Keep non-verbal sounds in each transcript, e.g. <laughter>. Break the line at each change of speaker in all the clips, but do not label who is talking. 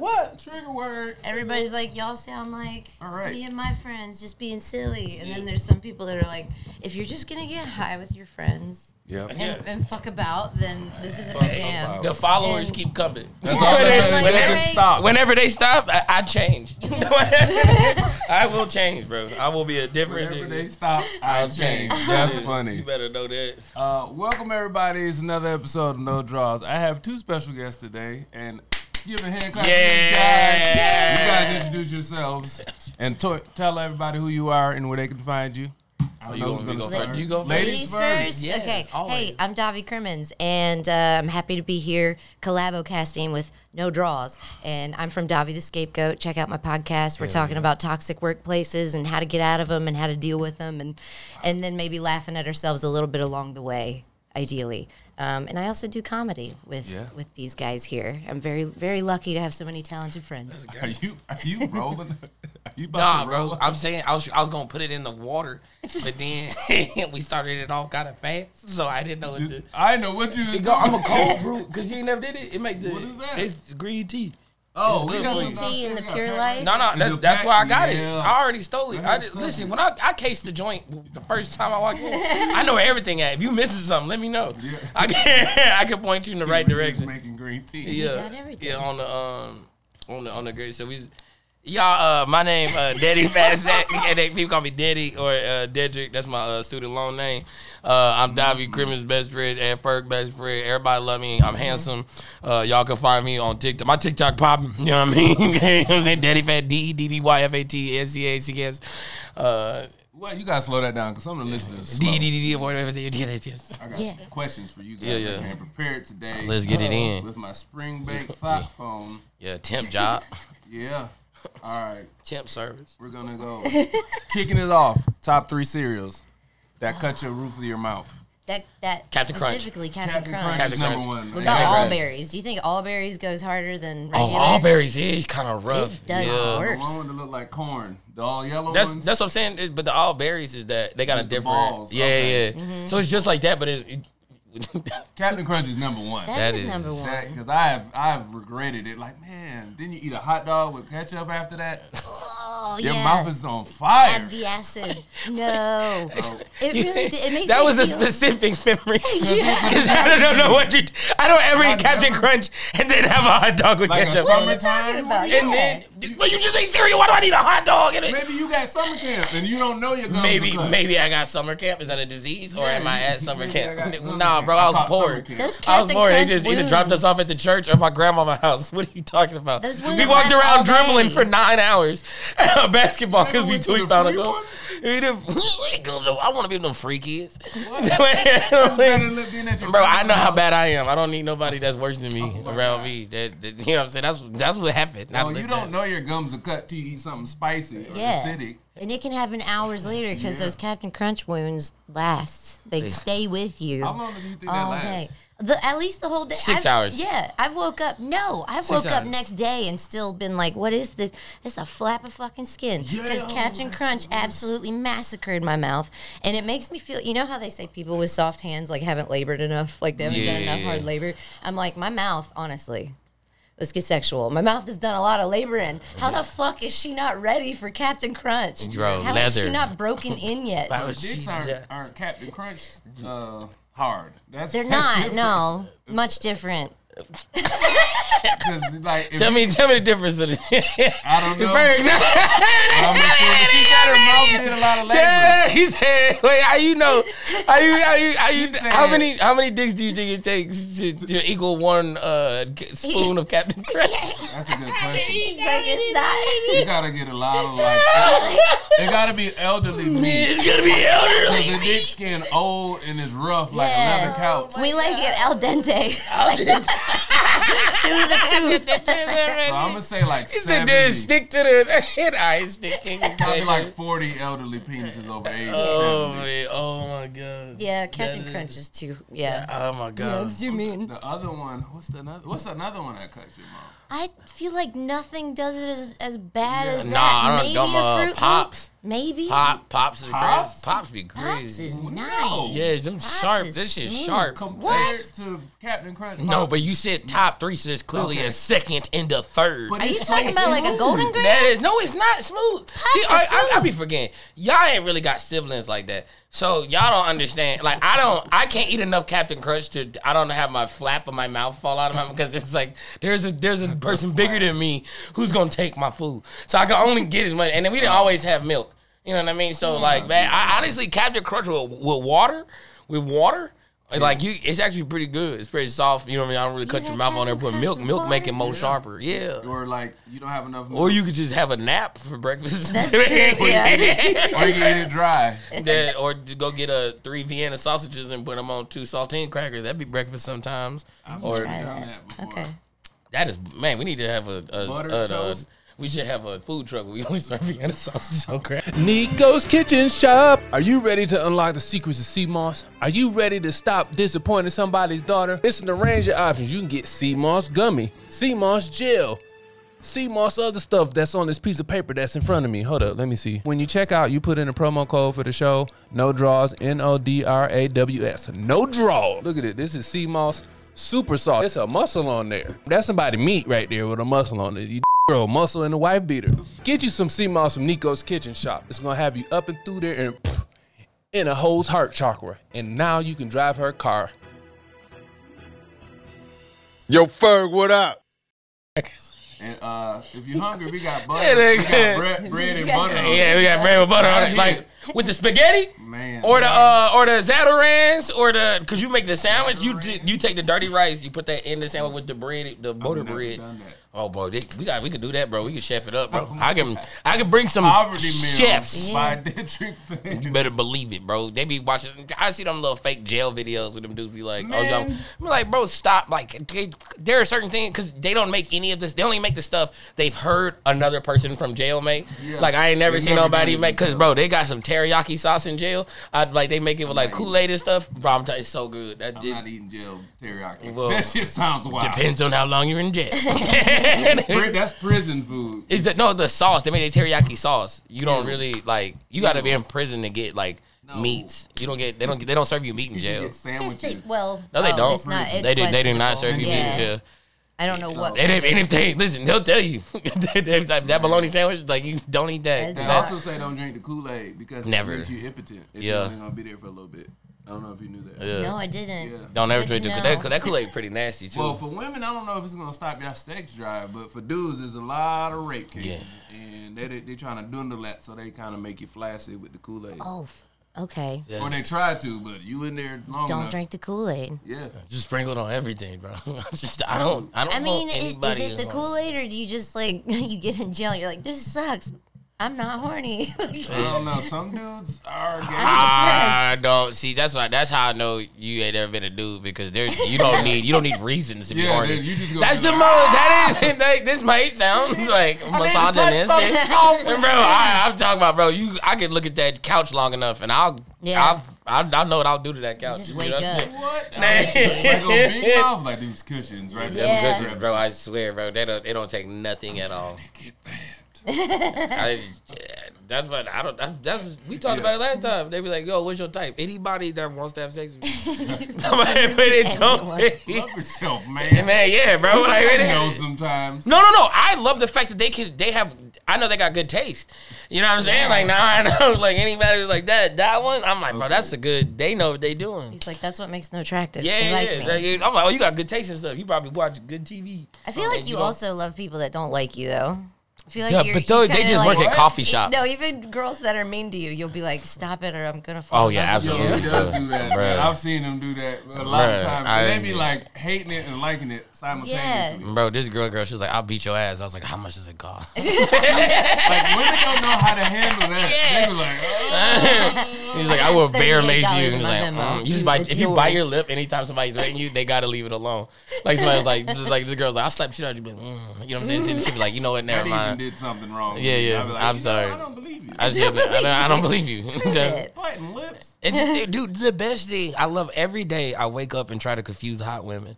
What? Trigger word.
Everybody's like, y'all sound like
All right.
me and my friends just being silly. And then there's some people that are like, if you're just gonna get high with your friends
Yeah.
and, and fuck about, then this isn't my jam.
The followers
And-
keep coming.
That's all that
Like,
Let them
alright.
stop.
Whenever they stop, I, I change. <laughs> I will change, bro. I will be a different.
Whenever
nigga.
they stop, I
I'll
change.
change.
That's
You
funny.
better know that.
Uh, welcome everybody. It's another episode of No Draws. I have two special guests today, and give a hand clap to these guys.
Yeah.
You guys introduce yourselves and to- tell everybody who you are and where they can find you. Oh,
you going to go first? You go first.
Ladies, first.
Yes,
okay.
Always.
Hey, I'm Davi Crimmins, and uh, I'm happy to be here collabo casting with No Draws. And I'm from Davi the Scapegoat. Check out my podcast. We're talking about toxic workplaces and how to get out of them and how to deal with them, and and then maybe laughing at ourselves a little bit along the way, ideally. Um, and I also do comedy with
Yeah.
with these guys here. I'm very very lucky to have so many talented friends.
Are you are you <laughs> rolling? Are you about
Nah,
to
bro. I'm saying I was I was gonna put it in the water, but then <laughs> we started it off kind of fast, so I didn't know what to.
I know what you.
Go, I'm a cold <laughs> brew because you ain't never did it. It make the
What is that?
it's green tea.
Oh,
It's
we
good
got
for
some.
Green tea in the pure
Yeah,
life.
No, no, that's, that's where I got it.
yeah.
I already stole it. I
That's
did, listen, when I, I cased the joint the first time I walked in, I know everything at. If you missing something, let me know.
Yeah.
I can <laughs> I can point you in the right
We're just
direction.
Making green tea.
Yeah, yeah, on the um on the on the great. So we, y'all, uh, my name uh Daddy Fazak, and they, people call me Daddy or uh, Dedrick. That's my uh, student loan name. Uh, I'm Davi Crimmins' best friend, Ed Ferg best friend. Everybody love me. I'm handsome. Uh, y'all can find me on TikTok. My TikTok popping. <laughs> You know what I mean? <laughs> you know what I'm saying? Daddy Fat D E D D Y F A T S C A C S. Uh,
Well, you gotta slow that down because some of the listeners.
D D D D D Y F A T S.
I got some questions for you guys.
Yeah, yeah.
I came prepared today.
Let's get it in.
With my spring thought phone.
Yeah, temp job, <laughs>
Yeah. All right. <laughs>
temp service.
We're gonna go <laughs> kicking it off. Top three cereals that cut your roof of your mouth.
That that
Captain Crunch.
specifically Captain,
Captain
Crunch.
Crunch
Captain
is number one.
What
Yeah.
about all berries? Do you think all berries goes harder than
Oh, all berries is kind of rough.
It does
yeah.
work.
The one that look like corn. The all yellow
That's
ones.
that's what I'm saying. it- But the all berries is that they got a
Just the
different.
balls,
Yeah,
okay.
yeah.
Mm-hmm.
So it's just like that, but it. it <laughs>
Captain Crunch is number one.
That
That
is
is-
number one.
Because I have I have regretted it. Like man, didn't you eat a hot dog with ketchup after that?
Oh
Your
yeah.
mouth is on fire.
Add the acid. No. It <laughs> really did. It makes
that
me
was a specific memory. <laughs> Because I don't know what you. I don't ever eat Captain Crunch and then have a hot dog with
Like a
ketchup.
summertime.
about?
and then, well, you just ate cereal. Why do I need a hot dog in it?
Maybe you got summer camp and you don't know your gums
Maybe,
are
maybe I got summer camp. Is that a disease, or
Yeah,
am I at summer
maybe I got
camp?
summer
Nah,
camp.
Bro, I was
caught
poor.
Those
I was
Captain
bored. They
Crunch
just either dropped us off at the church or my grandma's house. <laughs> What are you talking about? We walked around dribbling for nine hours <laughs> at basketball because we
went to
we found a
free
goal.
ones? <laughs>
We didn't- we ain't gonna- I want to be one of them free kids.
That's better than being at your
Bro, I know how bad I am. I don't need nobody that's worse than me oh, around me. That, that- you know what I'm saying? That's that's what happened.
house.
I
Oh, you don't
that.
know your gums are cut till you eat something spicy or
Yeah.
acidic.
And it can happen hours later because
Yeah.
those Captain Crunch wounds last. They stay with you.
How long do you think that
all
lasts?
day. The, at least the whole day.
Six
I've-
hours.
Yeah, I've woke up. No, I've
Six
woke up next day and still been like, "What is this? This is a flap of fucking skin." Because Captain Crunch absolutely massacred my mouth, and it makes me feel. You know how they say people with soft hands like haven't labored enough, like they haven't done enough
Yeah.
hard labor. I'm like, my mouth, honestly. Let's get sexual. My mouth has done a lot of labor in. How the fuck is she not ready for Captain Crunch?
Bro,
How is she not broken in yet?
Why was
Dicks aren't,
dead?
aren't Captain Crunch uh, hard. That's
They're
that's
not.
different.
No, much different.
Because like,
Tell me, tell me the difference of the.
I don't know.
Bird, no.
I'm assuming she said her mouth did a lot of labor.
Yeah, he said, "Wait, how you know? How you? How you? How you?
She
How many? How many dicks do you think it takes to, to equal one uh, spoon of Captain <laughs> Crunch?
That's a good question.
He's like, it's not.
You gotta get a lot of like. It gotta be elderly meat.
It's gonna be elderly.
Cause the dick skin old and it's rough like
Yeah.
a leather couch.
We like it al dente. <laughs> Chew the <laughs> tooth.
So I'm gonna say like
He said,
70.
"Dude, stick to the <laughs> head eye sticking."
Probably like 40 elderly penises over age
Oh
70.
man! Oh my god!
Yeah, Captain
That is-
Crunch is too. Yeah.
Oh my god!
too mean.
The other one, what's the another? What's another one that cuts your mouth?
I feel like nothing does it as, as bad as
Yeah.
that.
Nah, I don't-
Maybe
don't,
a
uh,
Fruit Loop.
Pops.
Maybe.
Pop, pops is
Pops?
crazy. Pops be
Pops
crazy.
is nice.
Yeah, them
Pops
sharp.
is
This shit
smooth.
sharp.
Compared to Captain Crunch.
No, but you said top three, so it's clearly
Okay.
a second and a third.
But
Are you
it's
talking
so
about like a golden graham?
That is no, it's not smooth. See,
are
I, I, I be forgetting. Y'all ain't really got siblings like that, so y'all don't understand. Like I don't, I can't eat enough Captain Crunch to. I don't have my flap of my mouth fall out of my mouth because it's like there's a there's a person bigger than me who's gonna take my food, so I can only get as much. And then we didn't always have milk. You know what I mean? So like, man, I honestly Captain Crunch with, with water, with water. Like you, it's actually pretty good. It's pretty soft. You know what I mean? I don't really cut
You
your mouth on there. Put milk, milk make it
water?
more sharper. Yeah.
Or like you don't have enough.
Or you could just have a nap for breakfast.
That's <laughs> true, yeah.
or you can eat it dry.
That- or just go get a three Vienna sausages and put them on two saltine crackers. That'd be breakfast sometimes. or
try
Done
that.
that before.
Okay.
that is man. We need to have a, a,
Butter
a- a-
toast?
We should have a food truck. We only serve Vienna sausages on crackers.
Nico's Kitchen Shop. Are you ready to unlock the secrets of sea moss? Are you ready to stop disappointing somebody's daughter? Listen to range of options. You can get sea moss gummy, sea moss gel, sea moss other stuff that's on this piece of paper that's in front of me. Hold up, let me see. When you check out, you put in a promo code for the show. No draws. N O D R A W S. No draw. Look at it. This is sea moss super soft. It's a muscle on there. That's somebody meat right there with a muscle on it. You Girl, muscle and a wife beater. Get you some sea moss from Nico's Kitchen Shop. It's gonna have you up and through there and pff, in a hoe's heart chakra. And now you can drive her car.
Yo, Ferg, what up?
And uh, if you're hungry, we got butter.
Yeah, they-
we got bread, bread and butter. on it.
Yeah, we got bread with butter on it, like with the spaghetti.
Man.
Or the uh, or the Zatarain's, or the cause you make the sandwich. You d- you take the dirty rice, you put that in the sandwich with the bread, the butter
never
bread.
done that.
Oh, bro, they, we got we can do that, bro. We can chef it up, bro. <laughs> I can I can bring some
Poverty
chefs.
by Dietrich
You better believe it, bro. They be watching. I see them little fake jail videos with them dudes be like, "Oh, yo."
Man.
I'm like, bro, stop. Like, okay, there are certain things because they don't make any of this. They only make the stuff they've heard another person from jail make.
Yeah.
Like, I ain't never
They've
seen
never
nobody make because, bro, they got some teriyaki sauce in jail. I like they make it with like Kool Aid and stuff. Bro, I'm telling you, it's so good. That
I'm
did-
not eating jail teriyaki.
Well,
that shit sounds wild.
depends on how long you're in jail. <laughs> <laughs> <laughs>
Pri- That's prison food.
Is that no the sauce? They made a teriyaki sauce. You don't really like. You got to be in prison to get like
No.
meats. You don't get. They don't. They don't serve you meat in
You
jail.
just get
Yes, they, well,
No, they
oh,
don't.
It's not, it's
they did. They do not serve
questionable.
you meat in jail.
I don't know what.
And if, and if they listen, they'll tell you that, <laughs> that bologna sandwich, like you don't eat that.
They also say don't drink the Kool Aid because
Never.
it makes you impotent. If
Yeah.
you're only gonna be there for a little bit. I don't know if you knew that.
Yeah.
No, I didn't.
Yeah.
Don't ever
Good
drink the
to
that,
know.
that Kool Aid pretty nasty too.
Well, for women, I don't know if it's gonna stop y'all steaks dry, but for dudes, there's a lot of rape cases, and they they, they trying to dwindle that, so they kind of make you flaccid with the Kool Aid.
Oh, okay.
Yes.
Or they try to, but you in there long
Don't
enough.
drink the Kool Aid.
Yeah.
just sprinkle it on everything, bro. <laughs> just I don't. I don't.
I mean,
want
is, is it the Kool Aid or do you just like <laughs> you get in jail? and You're like, this sucks. I'm not horny. <laughs>
I don't know. Some dudes are gay.
I don't see. That's why. That's how I know you ain't ever been a dude because there's you don't need you don't need reasons to be <laughs>
Yeah,
horny.
then you just go
That's the
like,
most. That is <laughs> like this might sound like misogynistic, And bro. I, I'm talking about bro. You, I could look at that couch long enough, and I'll,
Yeah.
I'll, I, I know what I'll do to that couch.
just
You
wake
know?
up.
What?
Nah.
like a big mouth, like these cushions right there.
Yeah.
Cushions, bro. I swear, bro. They don't. They don't take nothing at all.
Get that.
I, <laughs> that's what I don't. That's, that's we talked about it last time. They be like, "Yo, what's your type?" Anybody that wants to have sex with you. <laughs> Somebody, but it don't.
Love yourself,
man.
man. <laughs>
Man, yeah, bro. Like,
I
it-
know sometimes.
no, no, no. I love the fact that they can. They have I know they got good taste. You know what I'm saying? Like now I know like anybody who's like that, that one, I'm like, bro, that's a good. They know what they doing.
He's like, that's what makes them attractive.
Yeah,
they like
yeah.
me.
Like, yeah. I'm like, oh, you got good taste and stuff. You probably watch good TV.
I feel like you
don't-
also love people that don't like you, though. I feel like
Yeah,
you're,
but
you
they
kinda
just work at coffee shops.
No, even girls that are mean to you, you'll be like, "Stop it," or I'm gonna. Fall
Oh, yeah,
love with you."
absolutely.
He does do that.
Bruh.
I've seen him do that a lot
Bruh,
of times. And they be like hating it and liking it simultaneously. Yeah.
Bro, this girl, girl, she was like, "I'll beat your ass." I was like, "How much does it cost?" <laughs> <laughs>
Like women don't know how to handle that. They be like, oh. <laughs>
He's like, "I will bear
$38
mace you." And he's like, mm. "You just bite,
It's
if you bite your lip anytime somebody's rating you, they gotta leave it alone." Like somebody's like, just like this girl's like, "I'll slap the shit out of you." Be like, mm. You know what I'm saying? She'd be like, "You know what? Never
That even did something wrong.
Yeah, yeah.
I'd be like,
I'm
you know,
sorry.
I don't believe you.
I, just, I, don't, I don't believe you. <laughs> <laughs>
Biting lips.
It's dude, the best thing I love every day. I wake up and try to confuse hot women.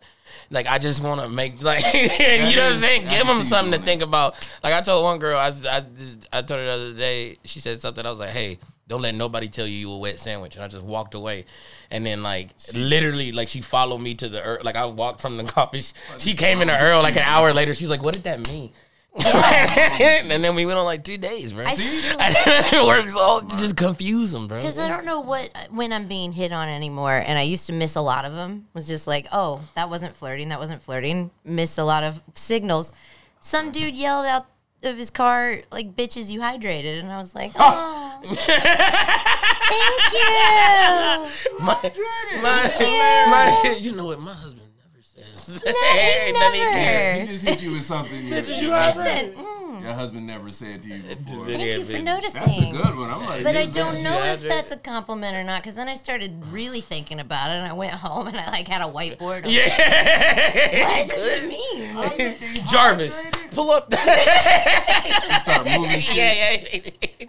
Like I just want to make <laughs> like you know what I'm saying. Give them something to
doing
think about. Like I told one girl, I I, just, I told her the other day. She said something. I was like, hey. Don't let nobody tell you you a wet sandwich. And I just walked away, and then like literally, like she followed me to the Earl. Like I walked from the coffee. She, she came in the Earl like an hour later. She's like, "What did that mean?" <laughs> and then we went on like two days, bro.
I still- <laughs>
it works all just confuse them, bro.
Because I don't know what when I'm being hit on anymore, and I used to miss a lot of them. Was just like, oh, that wasn't flirting. That wasn't flirting. Missed a lot of signals. Some dude yelled out of his car like, "Bitches, you hydrated," and I was like, oh, <laughs> thank you.
my, my, my, you know what? My husband <laughs> never says. Hey, none of you care.
He just hit you with something. you-
Bitches, you
your
mm.
Your husband never said to you before.
Thank you for noticing.
That's a good one. I'm like,
but I don't
you
know if that's a compliment or not. Because then I started really thinking about it, and I went home and I like had a whiteboard. <laughs>
Yeah.
What does it mean?
Jarvis, pull up. <laughs>
Start moving shit.
yeah, yeah.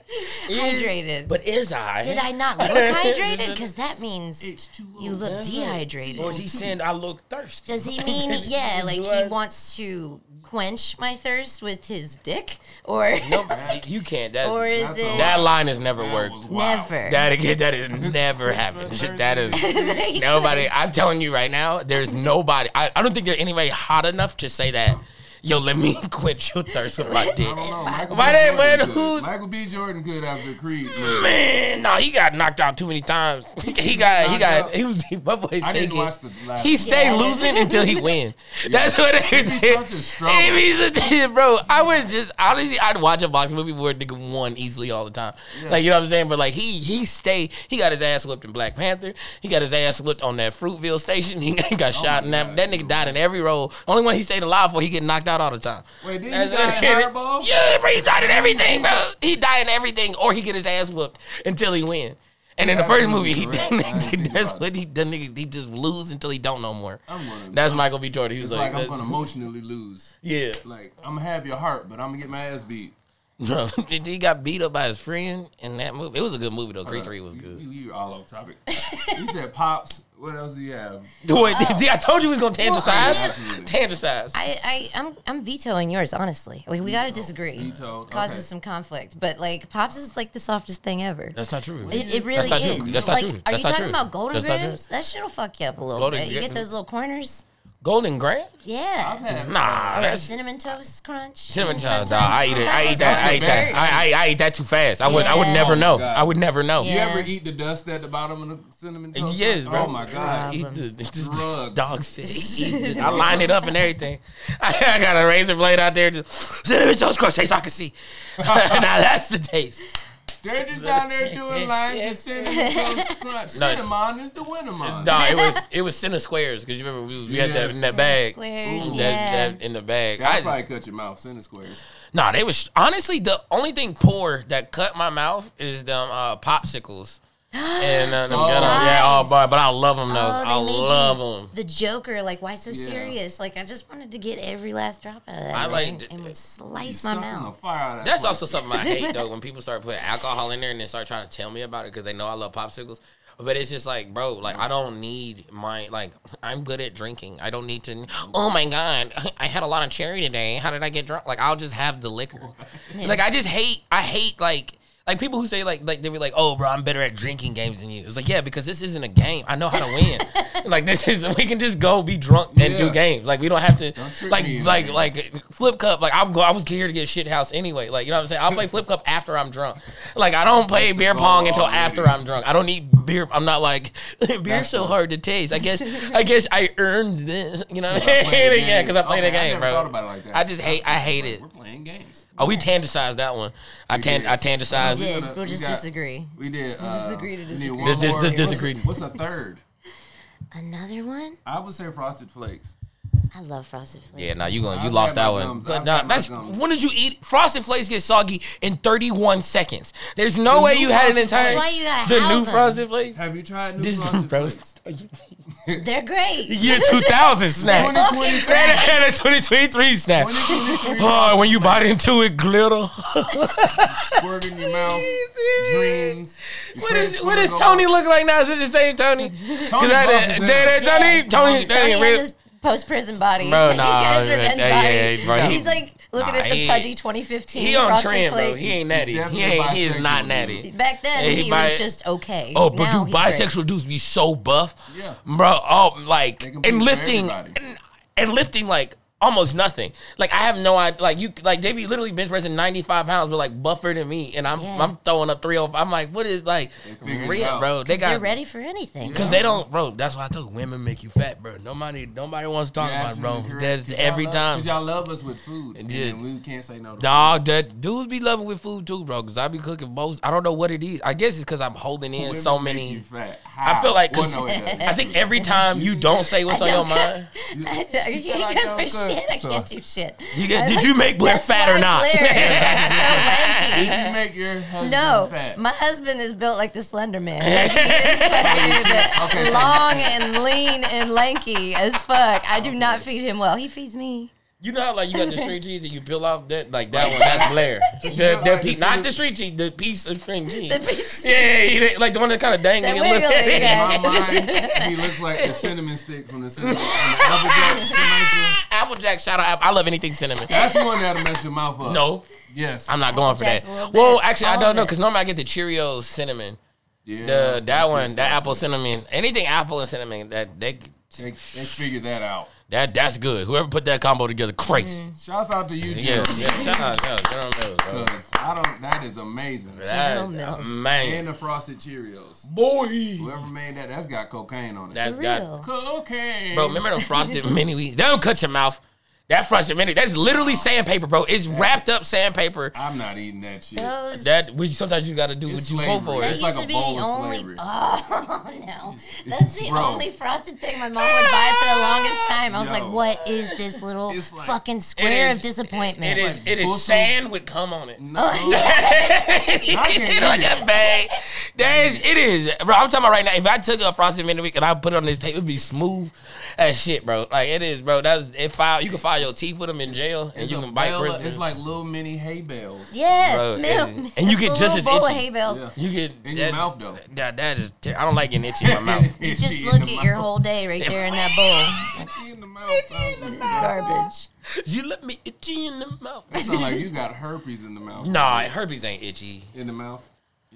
Hydrated.
But is I?
Did I not look <laughs> hydrated? Because that means you look dehydrated.
Or is he saying I look thirsty?
Does he mean yeah, like he wants to quench my thirst with his dick, or <laughs>
No, you can't. That's,
Or is
that's-
it-
that line has never worked.
never?
That again, that has <laughs> never happened. That is <laughs> nobody. I'm telling you right now, there's nobody. I, I don't think there's anybody hot enough to say that. Yo, let me <laughs> quench your thirst with my dick.
I don't know. Michael
Why
B.
they-
Jordan
man,
could.
who-
Michael B. Jordan could after Creed. Man.
Man, no, he got knocked out too many times. He, he got, he got, he was, <laughs> my boy's
I didn't watch the last
He stayed
Yeah.
losing until he win. <laughs> That's what it
It'd such a struggle.
It be such a- bro. I would just honestly, I'd watch a boxing movie where a nigga won easily all the time. Like you know what I'm saying. But like he he stayed. He got his ass whipped in Black Panther. He got his ass whipped on that Fruitvale station. He
Oh
got shot in that. That nigga died in every role. Only one he stayed alive for. He get knocked out all the time.
Wait, did he die in
it is.
Hardball?
Yeah, bro, he died in everything, bro. He died in everything, or he get his ass whooped until he win. And in the first movie, he
Absolutely correct. I didn't
that's what he the nigga he just lose until he don't no more. That's Michael B. Jordan. He was like,
like, I'm gonna emotionally lose.
yeah.
Like I'm gonna have your heart, but I'm gonna get my ass beat.
Bro, <laughs> he got beat up by his friend in that movie. It was a good movie though. Creed
Hold
Three was
You-
good.
You, you all off topic. <laughs> you said pops. What else do you have? <laughs>
Wait, oh. see, I told you we was gonna
Well,
tanticize.
I-
Absolutely.
tanticize.
I, I I'm I'm vetoing yours honestly. Like we gotta oh, disagree.
Veto,
Causes
okay.
some conflict, but like pops is like the softest thing ever.
That's not true.
It, it really
That's not
is.
true. That's not true.
Are
That's
you talking
true.
about golden
That's
grams? That shit'll fuck you up a little
Golden
bit. You get those little corners.
Golden grahams?
Yeah.
I've
Nah, that's
cinnamon toast crunch.
cinnamon toast. Nah, I eat it. I eat that. I eat that. I, I, I eat that too fast. I would. I would
Yeah.
never
Oh
know.
God.
I would never know.
You
Yeah.
ever eat the dust at the bottom of the cinnamon toast?
Yes, bro.
Oh my god.
Eat
Problems.
the, just
Drugs.
dog shit. Eat the- <laughs> I line it up and everything. <laughs> I, I got a razor blade out there. Just cinnamon toast crunch taste. I can see. <laughs> now that's the taste.
They're just down there doing <laughs> lines and cinnamon toast crunch.
No,
Cinnamon is the winner, man.
No, it was it was Cinna Squares because you remember we, was- we had that in that
Cinnamon
bag.
Squares,
That-
yeah.
that in the bag.
That'll
I-
probably cut your mouth. Cinnamon squares.
Nah, they was honestly the only thing poor that cut my mouth is them uh, popsicles. And uh, them
Oh.
ghetto- <gasps> yeah, oh
Nice.
boy, but I love them though.
Oh,
I love them.
The Joker, like, why so
Yeah.
serious? Like, I just wanted to get every last drop out of that.
I like
and,
th-
and would slice my
sucking the
mouth.
fire out of that
That's
place.
also something I hate though <laughs> when people start putting alcohol in there and then start trying to tell me about it because they know I love popsicles. But it's just like, bro, like I don't need my like I'm good at drinking. I don't need to. Oh my god, <laughs> I had a lot of cherry today. How did I get drunk? Like I'll just have the liquor. Like I just hate. I hate like Like people who say like like they be like, oh, bro, I'm better at drinking games than you. It's like yeah, because this isn't a game. I know how to win. <laughs> like this is we can just go be drunk and do games. Like we don't have to
trick
like
me,
like
man.
like flip cup. Like I'm go. I was here to get shit house anyway. Like you know what I'm saying. I'll play flip cup after I'm drunk. Like I don't play beer pong until after I'm drunk. I don't need beer. I'm not like <laughs> beer's so hard to taste. I guess I guess I earned this. You know what <laughs> I mean? yeah, because I played the
I
game,
never
bro.
thought about it like.
I just hate. I hate it.
We're playing games.
Oh, we tanticized that one. I tan. I
We
tanticized.
did. We'll
we
just
got-
disagree.
We did.
We'll
Uh,
disagree to
we need
disagree.
one
This- this-
more.
this
What's-
disagree.
What's a third?
Another one?
I would say Frosted Flakes.
I love Frosted Flakes.
Yeah, now you going you
I've
lost
had
that
my
one.
gums.
But
I've
nah,
had my
that's
gums.
when did you eat? Frosted Flakes get soggy in 31 seconds. There's no way you had an entire.
That's why you gotta
the
house
new
'em.
Frosted Flakes.
Have you tried new
This
Frosted
bro.
Flakes?
They're great.
The <laughs> Year 2000 snack.
2023. <laughs>
and a 2023 snack.
2023.
Oh, when you bite into it, glitter.
Squirt in your mouth. <laughs> Dreams. You
What what does Tony look like now? Is it the same Tony?
Tony
Cause that,
buff as
that, that,
hell.
Tony,
Yeah.
Tony, that
Tony
ain't
has
real.
his post prison body.
Bro,
He's got his
nah,
revenge
yeah,
body.
yeah, bro, he-
He's like looking
Nah,
at the
he-
pudgy 2015
He on
Frosted
trend, bro. He ain't natty. He
Definitely
ain't. He is
bisexual,
not
dude.
natty.
Back then,
Yeah,
he,
he bi-
was just okay.
Oh, but
now
dude,
he's great.
bisexual dudes be so buff,
Yeah.
bro. Oh, like and lifting and, and lifting like almost nothing. Like I have no idea. Like you, like they be literally bench pressing ninety five pounds, but like buffer than me, and I'm
Yeah.
I'm throwing up three oh. I'm like, what is like real,
out.
bro? They got
ready for anything.
Cause they don't, bro. That's why I told women make you fat, bro. Nobody, nobody wants to talk
You're
about it, bro.
absolutely correct.
That's
'Cause
every
love-
time.
Cause y'all love us with food.
and Yeah.
And we can't say no. To
Dog, that dudes be loving with food too, bro. Cause I be cooking most. I don't know what it is. I guess it's cause I'm holding in
Women
so
make
many.
you fat.
I feel like
Well,
'cause
no. <laughs>
I think every time you don't say <laughs> what's on your mind, <laughs>
I,
She
he
said I
good
don't
for
cook,
shit. I
so-
can't do shit.
You get- did
like-
you make Blair
that's
fat or not?
Blair <laughs> is so lanky.
Did you make your husband
No,
fat?
my husband is built like the Slender Man. Like, <laughs> he is fucking
Okay, so-
long and lean and lanky as fuck. I do not feed him well. He feeds me.
you know how like you got the string cheese and you peel off that like that one. That's <laughs> Blair. The,
know,
the piece, not the
of-
string cheese, the piece of string cheese.
The piece
yeah, yeah, yeah, like the one that kind of dangling.
The
a
wiggly
bit.
In my mind, he looks like the cinnamon stick from the cinnamon from the Applejack
shout out. I love anything cinnamon.
That's the one that'll mess your mouth up.
No,
Yes.
I'm not going for that.
Applejack's a little
Well, actually, I don't know because normally I get the Cheerios cinnamon.
Yeah.
The that one, that apple
man.
cinnamon, anything apple and cinnamon, that they
They, they figured that out.
that that's good. Whoever put that combo together, crazy.
Mm.
Shouts out to you,
Yeah,
Jim.
yeah. Shout out, shout General Mills, bro.
Because I don't. That is amazing.
General
That, man,
And the frosted Cheerios.
boy,
Whoever made that, that's got cocaine on it.
that's
For
got.
real.
cocaine.
Bro, remember the frosted <laughs> mini wheats? They don't cut your mouth. That frosted mini, that's literally oh, sandpaper, bro. It's wrapped up sandpaper.
I'm not eating that shit.
Those,
That we sometimes you got to do
It's
what you go
slavery.
for.
that
It's
used
like
to
a
be
bowl
the
of
only.
slavery. <laughs>
Oh no, that's the
Bro.
only frosted thing my mom would buy for the longest time. I was like, what is this little
like-
fucking square
is-
of disappointment?
It is. It is
Pussy.
sand with cum on it.
No, <laughs>
Oh, yeah. <laughs>
It's like a bag. That is, it is, bro. I'm talking about right now. If I took a frosted mini wheat and I put it on this tape, it'd be smooth as shit, bro. Like it is, bro. That's it. File. You can file your teeth with them in jail, and
It's,
you can bite
bale-
prisoners.
it's like little mini hay bales.
Yeah,
Bro,
milk.
and- <laughs> and you get just
little
as
bowl of
itchy.
hay bales.
Yeah.
you get
In your mouth, though.
That that is. Ter- I don't like getting itchy in my mouth. <laughs>
You just look
the
at your
mouth.
whole day right <laughs> there in that bowl.
Itchy in the mouth. sounds-
Garbage.
you let me itchy in the mouth.
That sounds like you got herpes in the mouth.
Nah, herpes ain't itchy.
In the mouth?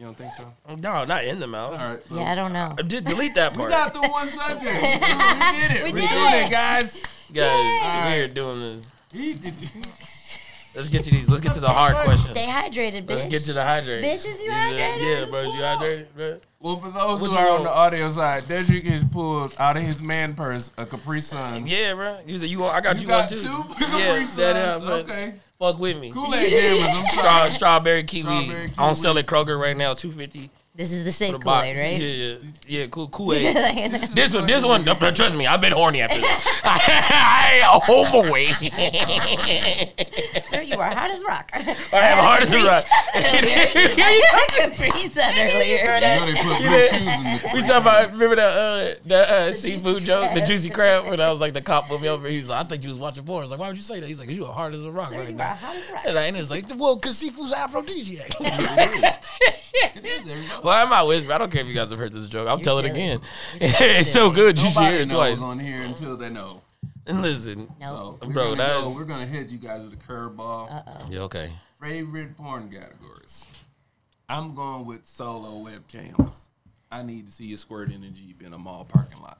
You don't think so?
No, not in the mouth.
All right.
Yeah, I don't know.
Uh, Just delete that part.
We got through one subject. <laughs> we did it.
We
We,
did
doing
it.
it, guys. <laughs>
Guys, we're doing this. <laughs> Let's get to these. Let's get to the hard questions.
Stay hydrated, bitch.
Let's get to the hydrate.
Bitches, you
yeah,
hydrated?
Yeah, bro, you hydrated, bro.
Well, for those
What
who
you
are on
want?
the audio side, Dedrick has pulled out of his man purse a Capri Sun.
Yeah, bro. You said you. want- I got you,
You got
one too.
two Capri
yeah, that
Suns?
out, but
Okay.
Fuck with me.
Kool-Aid jammers. I'm
Straw, strawberry kiwi.
Strawberry
On
kiwi.
sell at Kroger right now, two fifty.
This is the safe
for.
Kool-Aid, right?
Yeah, yeah, yeah. Cool, Kool <laughs> Aid. this one, this one. no, Trust me, I've been horny after this. <laughs> I, oh boy.
Sir, you are hard as rock. I
I am hard as <laughs> a rock.
I had a Capri Sun earlier.
You know they put blue shoes in the
We talking about remember that uh that uh, seafood joke, the juicy crab, when I was like the cop put me over. He's like, I think you was watching porn. I was like, why would you say that? He's like, 'Cause you are hard as a rock
Sir,
right
you are
now.
hard as rock.
And I and it's like, well, cause seafood's aphrodisiac.
It is, there you go. <laughs>
Why am I whispering? I don't care if you guys have heard this joke. I'll
You're
tell it <laughs> again. It's so
silly.
good. You should hear
Nobody
it twice.
knows on here until they know.
And <laughs> listen,
No.
So we're
Bro,
gonna
that
go,
is-
we're gonna hit you guys with a curveball.
Uh-oh.
yeah, okay.
Favorite porn categories. I'm going with solo webcams. I need to see you squirt in a Jeep in a mall parking lot.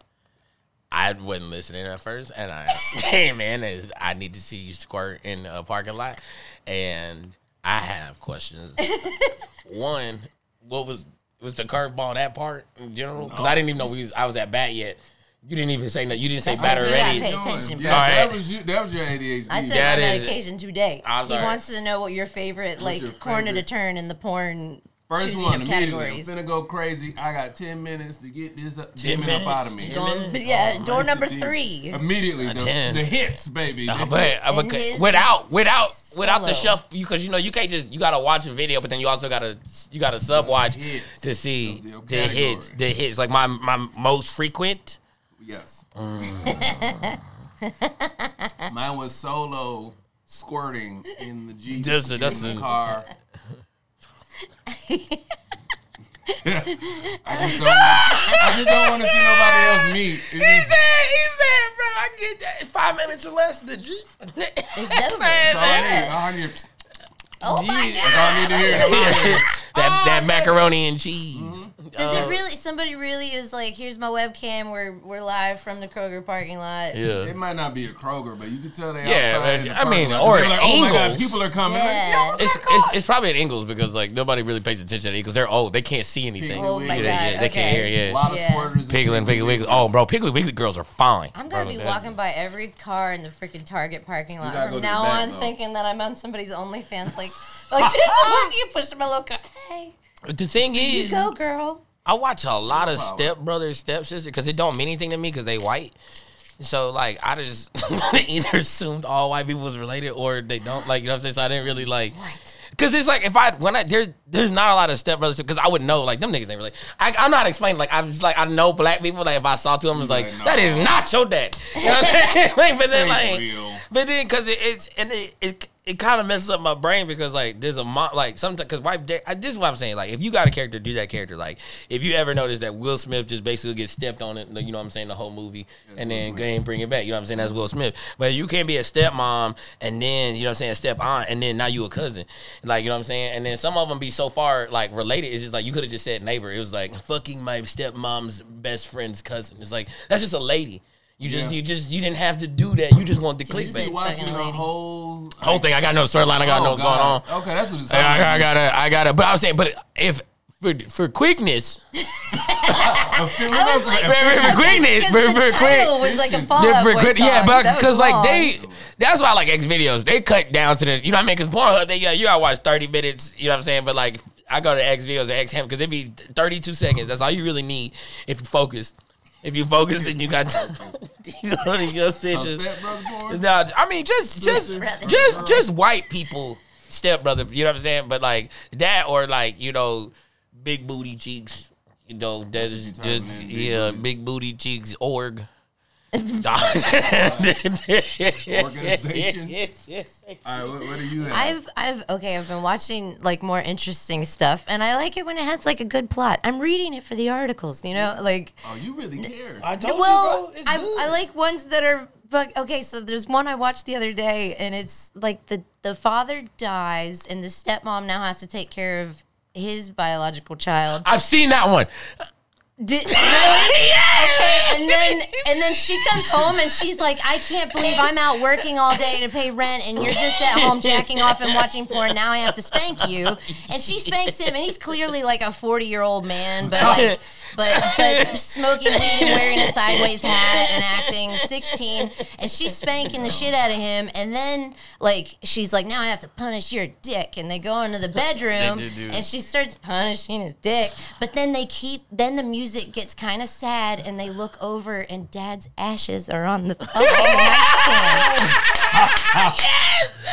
I wasn't listening at first, and I came in as I need to see you squirt in a parking lot, and I have questions. <laughs> One, what was was the curveball that part in general? Because I didn't even know we was, I was at bat yet. You didn't even say no. You didn't say
That's
bat
what you
already.
pay attention,
Yeah,
bro.
That was you. That was your ADHD.
I took
That
my
is-
medication today.
I'm
He
sorry.
wants to know what your favorite, like,
your
corner to turn in the porn
First
choosing
one
of
immediately.
categories.
I'm gonna go crazy. I got ten minutes to get this up,
10
demon up out of me.
minutes?
Going-
minutes?
yeah,
Oh,
door number three.
Immediately, the,
10.
the hits, baby. The
but
hits.
uh,
And
without
is
without without the
solo.
shuffle, because you know you can't just you gotta watch a video, but then you also gotta you gotta sub watch to see
Those are
the hits. The hits like my my most frequent.
Yes. <laughs> Mine was solo squirting in the Jeep,
That's a-
in
that's
the
a-
car. <laughs> I just don't. I just don't want to see nobody else meet. It's
He
just-
said, he said, bro, I get that five minutes or less. The Jeep.
It's <laughs>
Man,
dope.
That's all I need. All I need.
Oh my
Yeah.
That's all I need to hear. That's all I need. <laughs>
that that oh, macaroni and cheese.
Does
Uh,
it really? Somebody really is like, here's my webcam. We're we're live from the Kroger parking lot.
Yeah.
It might not be a Kroger, but you can tell they
Yeah,
outside. in
I mean,
lot.
or
like, oh my god,
Ingles.
people are coming.
Yeah.
Like,
It's, it's, it's probably at Ingles because like nobody really pays attention to it because they're old. They can't see anything.
Oh my
yeah,
God,
yeah, they can't
okay.
hear.
a
Yeah.
lot of
Yeah.
squirters. and
Piggly and Piggly
Piggly
Wiggly.
Wigglies.
Oh, bro, Piggly Wiggly girls are fine.
I'm gonna
Bro,
be walking by every car in the freaking Target parking lot from now
back,
on,
though.
thinking that I'm on somebody's OnlyFans. Like, <laughs> like <laughs> just you push my little car. Hey,
The thing
you
is,
go, girl.
I watch a lot of
problem.
step brothers, step because it don't mean anything to me because they white. So like I just <laughs> either assumed all white people was related or they don't like you know what I'm saying. So I didn't really like. Cause it's like if I when I there there's not a lot of step brothers because I would know like them niggas ain't really. I, I'm not explaining like I'm just like I know black people like if I saw to them it's like
like,
that is not your dad. You know what I'm saying? <laughs> like, but then like
real.
but then because it, it's and it it, it kind of messes up my brain because like there's a mo- like sometimes because white da- I, this is what I'm saying like if you got a character do that character like if you ever notice that Will Smith just basically gets stepped on it you know what I'm saying the whole movie and then go and bring it back you know what I'm saying that's Will Smith but you can't be a stepmom and then you know what I'm saying a step aunt and then now you a cousin like you know what I'm saying and then some of them be so far like related it's just like you could have just said neighbor it was like fucking my stepmom's best friend's cousin it's like that's just a lady. You just,
Yeah.
you just, you didn't have to do that. You just wanted the
just
clickbait.
said
Watching
fucking
the whole
Whole thing. I got no storyline. I got
Oh,
know what's going on.
Okay, that's what it's.
I, I, I gotta, I gotta. But I was saying, but if for for quickness, <laughs>
I was like,
for, for, for quickness, for, for quick,
title was like a
Yeah,
Fall
yeah, for quick, yeah, but because like they, that's why I like X videos. They cut down to the, you know what I mean? Because Pornhub, they yeah, you gotta watch thirty minutes. You know what I'm saying? But like, I go to X videos or X Ham because it'd be thirty two seconds. That's all you really need if you focus. If you focus and you got, <laughs> <laughs> you go to your stitches.
Step Brother porn?
No, I mean just just just just white people stepbrother, you know what I'm saying? But like that or like, you know, big booty cheeks. You know, there's
you
just
typing in, big
yeah, big booty cheeks org.
Organization. <laughs> All right, what, what do you have?
I've I've okay, I've been watching like more interesting stuff and I like it when it has like a good plot. I'm reading it for the articles, you know? Like
oh, you really care.
I told
well,
you, bro. It's
I,
good.
I like ones that are but okay, so there's one I watched the other day and it's like the the father dies and the stepmom now has to take care of his biological child.
I've seen that one.
Did, really? <laughs> Okay, and then and then she comes home and she's like, I can't believe I'm out working all day to pay rent and you're just at home jacking off and watching porn. Now I have to spank you. And she spanks him, and he's clearly like a 40 year old man, but like. But, but smoking weed and wearing a sideways hat and acting 16 and she's spanking the shit out of him and then like she's like now I have to punish your dick and they go into the bedroom
do do
and she starts punishing his dick but then they keep then the music gets kind of sad and they look over and dad's ashes are on the, on the nightstand.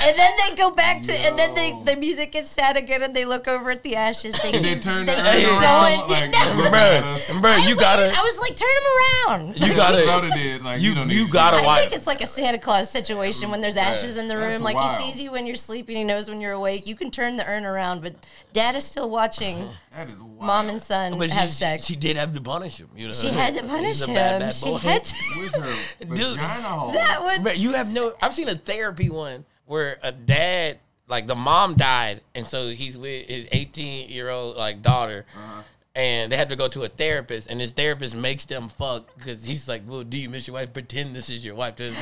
and then they go back to and then they, the music gets sad again and they look over at the ashes they,
And they
keep-
turn the
they
urn
keep
around,
going.
like,
No.
look at
Bruh, bruh, you gotta,
I was like, turn him around.
you <laughs> gotta,
Soda did, like,
you
you don't
you gotta
I think it's like a Santa Claus situation when there's ashes in the room. Like
wild.
he sees you when you're sleeping, he knows when you're awake. You can turn the urn around, but dad is still watching
That is wild.
mom and son
But
have
she,
sex.
she did have to punish him. You know,
She had to <laughs>
He's
punish
a
him.
bad, bad
she
boy.
had <laughs> to.
With her <laughs>
Dude,
vagina hole.
That would.
Bruh, you have no. I've seen a therapy one where a dad, like the mom died, and so he's with his 18 year old like daughter,
Uh-huh.
and they have to go to a therapist, and this therapist makes them fuck because he's like, "Well, do you miss your wife? Pretend this is your wife." <gasps> And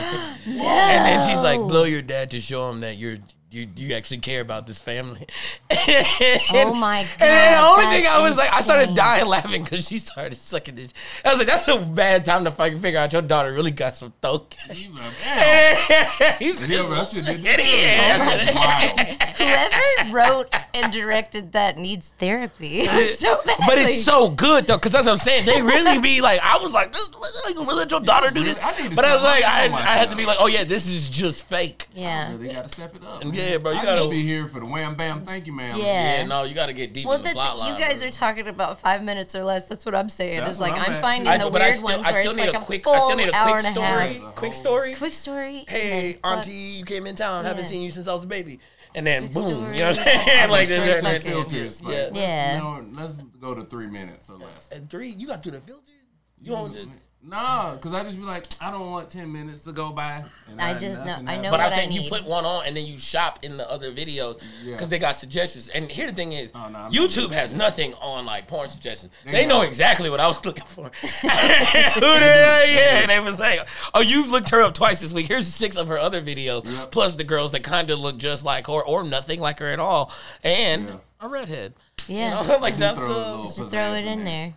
then she's like, "Blow your dad to show him that you're." You, you actually care about this family.
Oh <laughs> my god!
And the only thing I was like, I started dying laughing because she started sucking this. I was like, that's a bad time to fucking figure out your daughter really got some throat.
You like, damn.
He's
And he over that shit didn't
It is.
That's wild.
Whoever wrote and directed that needs therapy <laughs> <laughs> so badly.
But it's so good though, because that's what I'm saying. They really be like, I was like, this, you gonna let your daughter do this?
I need
But I was like, I, I had to be like, oh yeah, this is just fake.
yeah.
Really gotta step it up.
Yeah, bro, you
I
gotta-
just be here for the wham bam. Thank you, ma'am.
Yeah.
Yeah, no, you got to get deep
Well,
in the
that's
plot
you guys
bro.
are talking about five minutes or less. That's what I'm saying.
That's
Is
what
like
I'm
I'm
at,
finding
too.
I-
the
but I
weird
still,
ones
I
where
still
it's
need
like
a
a
quick,
full
I still need a
hour
quick
and a
story.
half.
Quick story.
Quick story. and
Hey,
then fuck-
auntie, you came in town. Haven't
Yeah.
seen you since I was a baby. And then
Quick
boom,
story.
you know what I'm
I
saying? <laughs> like
straight
this,
to the
that,
filters. Like,
Yeah.
let's,
Yeah.
You know, let's go to three minutes or less.
And three, you got through the filters. You don't just.
No, because I just be like, I don't want ten minutes to go by. And
I just know- I know
happens.
But I'm
what I
saying you put one on and then you shop in the other videos
Yeah.
because they got suggestions. And here the thing is,
Oh, no,
YouTube has nothing on like porn suggestions.
They
They know exactly what I was <laughs> looking for. <laughs> <laughs> Who the hell? Yeah, and they was like, "Oh, you've looked her up twice this week. Here's six of her other videos,
Yep.
plus the girls that kind of look just like her or nothing like her at all, and
Yeah.
a redhead."
Yeah.
You know, like
Just
that's
throw a
uh,
Just to throw it in there.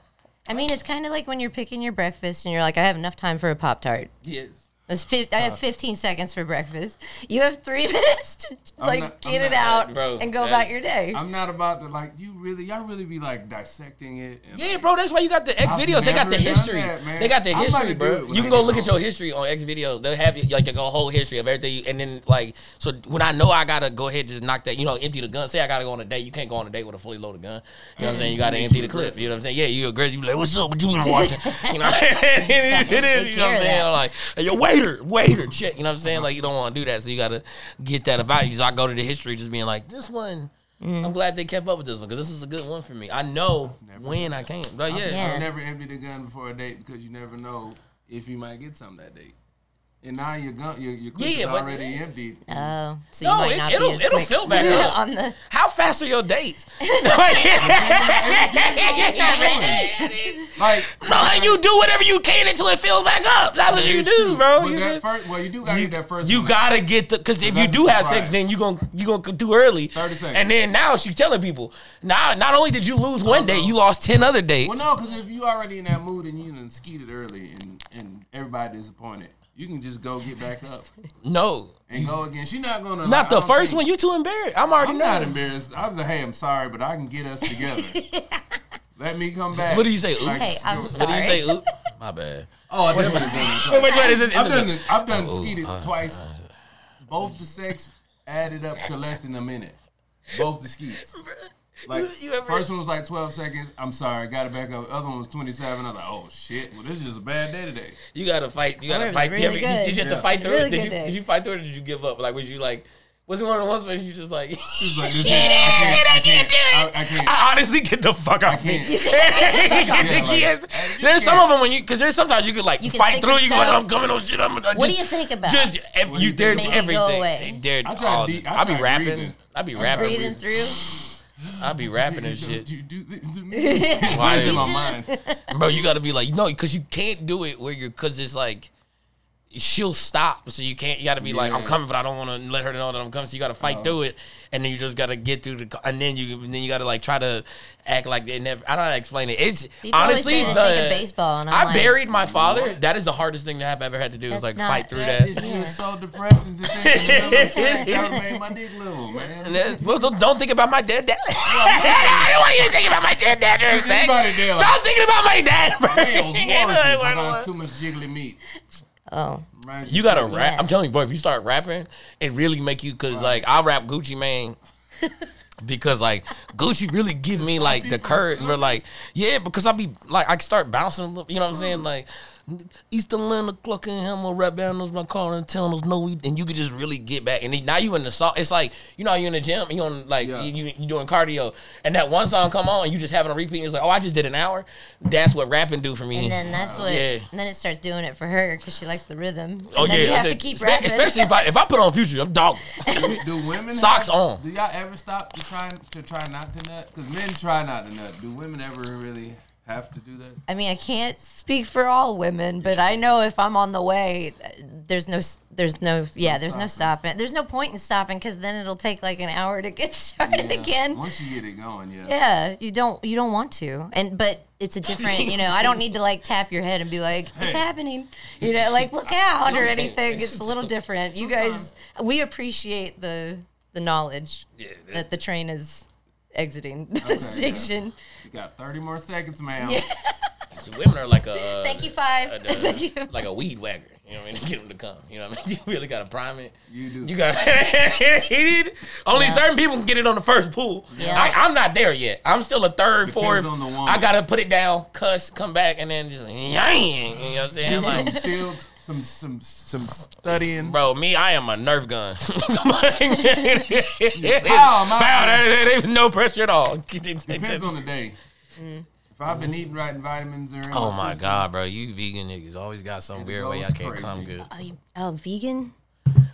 I mean, it's kind of like when you're picking your breakfast and you're like, I have enough time for a Pop Tart.
yes.
It's fif- I have uh. 15 seconds for breakfast. You have three <laughs> minutes to
I'm
like
not-
get
I'm
it
not-
out
Bro,
and go
that's-
about your day.
I'm not about to like you really. Y'all really be like dissecting it. And,
Yeah, bro, that's why you got the X
I've
videos. They got the
never done
history.
that, man.
they got the
I'm about
history,
to do
bro.
when
You
I
can go
get
look at
home.
your history on X videos. They'll have you like a whole history of everything, and then like so when I know I gotta go ahead and just knock that, you know, empty the gun. Say I gotta go on a date, you can't go on a date with a fully loaded gun. You know what I'm saying? You gotta empty the clip. You know what I'm saying? Yeah, you aggressive. You like, what's up? What you been <laughs> watching? <laughs> You know, it is. You know what I'm saying? Like, hey, yo, waiter, waiter, check. You know what I'm saying? Like, you don't want to do that, so you gotta get that about you. So I go to the history, just being like, this one.
Mm.
I'm glad they kept up with this one because this is a good one for me. I know when I came. But yeah,
Yeah.
I've never emptied a gun before a date because you never know if you might get something that date. And now your gun, your, your clip
Yeah,
is
but-
already emptied.
Oh, so
No,
you might
it-
not
it'll-
be as
it'll
quick
fill back <laughs> up.
on the.
How fast are your dates? <laughs> <laughs>
Like,
Bro, you do whatever you can until it fills back up. That's what you do,
true.
bro. You,
that
just-
first, well, you do gotta
you,
get that first.
you
one.
gotta get the because if you do
a
have sex, then you gonna you gonna do early.
30 seconds.
And then now she's telling people. Now, not only did you lose one oh, date, you lost ten other dates.
Well, no, because if you already in that mood and you done skeeted early and and everybody disappointed, you can just go get back up
No,
and go again. She's not gonna.
not
I
the
don't
first
think-
one. You too embarrassed. I'm already
I'm
know.
not embarrassed. I was like, hey, I'm sorry, but I can get us together. <laughs> Let me come back.
What do you say? Oops.
Hey, I'm
What do you say? Oops. <laughs> My bad.
Oh, I definitely done that.
Wait, which one is it? Is
I've
it
done it. I've done
Oh,
skeeted
uh,
twice. Both the sex added up to less than a minute. Both the skeets. <laughs> Like <laughs>
You ever-
first one was like 12 seconds. I'm sorry, got it back up. Other one was 27. I was like, oh shit. Well, this is just a bad day today.
You gotta fight. You gotta
was
fight.
really
Did you- Did you have to fight through
Really?
Did you, did you fight through or did you give up? Like, was you like, was it one of the ones where you just like, <laughs>
It's like, this <laughs> is, I can't, I can't, I, I can't.
I honestly get the fuck out of me.
can't.
Get the
Yeah, like,
There's some
can't.
of them when you, because there's sometimes you could like
You
fight through. You can like. I'm coming on shit. I'm uh,
What do you think about?
Just ev- you
you
dare to
about? Make it go
everything.
away.
They
I tried
all.
deep- I
I be rapping.
breathing.
I be rapping.
breathing through.
I be rapping and shit. <laughs>
You do this to me. <laughs>
Why
It's in my <laughs> mind.
Bro, you gotta be like, no, because you can't do it where you're, because it's like, she'll stop. So you can't, you gotta be like, I'm coming, but I don't wanna let her know that I'm coming. So you gotta fight
Oh.
through it. And then you just gotta get through the, and then you, and then you gotta like try to act like they never, I don't know how to explain it. It's
People
honestly,
say
the,
think of baseball, and I'm
I
like,
buried my father. That is the hardest thing that I've ever had to do is like
not-
fight through
That
that.
is just so depressing to think in the middle of <laughs> sex. I made my dick little, man. <laughs>
Then, well, don't, don't think about my dead dad. <laughs> I don't want you to think about my dead dad during
Just
sex.
anybody there, like-
Stop thinking about my dad. bro.
Whales, walruses. I know too much jiggly meat.
Oh.
You gotta rap.
Yeah.
I'm telling you, boy, if you start rapping, it really make you cause like I rap Gucci Mane. <laughs> because like Gucci really give me like the courage. We're like, yeah, because I be like I start bouncing, you know what I'm saying? Like East Atlanta, clucking hammer, rap bandos, my car and telling us no, we, and you could just really get back. And then now you in the song. It's like you know how you in the gym, you on like
Yeah.
you, you you doing cardio, and that one song come on, and you just having a repeat. And it's like, oh, I just did an hour. That's what rapping do for me.
And then that's what.
Yeah.
And then it starts doing it for her because she likes the rhythm. And
Oh
then
yeah,
you have
I
to keep
espe-
rapping.
especially if I if I put on Future, I'm dog.
Do women <laughs>
Socks
have-
on.
Do y'all ever stop to try to try not to nut? Because men try not to nut. Do women ever really have to do that?
I mean, I can't speak for all women, but I know if I'm on the way, there's no, there's no, yeah, there's no stopping. There's no point in stopping because then it'll take like an hour to get <laughs> started
Yeah.
again.
Once you get it going, yeah.
Yeah, you don't, you don't want to, and but it's a different, you know. I don't need to like tap your head and be like, "It's happening," you know, like look <laughs> out or anything. It's a little different. You guys, we appreciate the the knowledge that the train is exiting the
yeah.
station.
You got 30 more seconds, ma'am.
Yeah. <laughs>
So women are like a
Thank you, five.
a- <laughs> a-
Thank you.
like a weed whacker. You know what I mean? <laughs> Get them to come. You know what I mean? You really got to prime it.
You do.
You got only
Yeah.
certain people can get it on the first pool.
Yeah.
I, I'm not there yet. I'm still a third,
Depends
fourth.
on the woman.
I gotta put it down, cuss, come back, and then just yang. You know what I'm saying? Like,
field, some some some studying.
bro, me, I am a Nerf gun.
Pow, my-
Pow, there- there- there's no pressure at all.
Depends on the day. If I've been eating right and vitamins or
Oh
my
my
system,
god, bro, you vegan niggas always got some weird way I
goes
can't
crazy.
come good.
Are you oh vegan?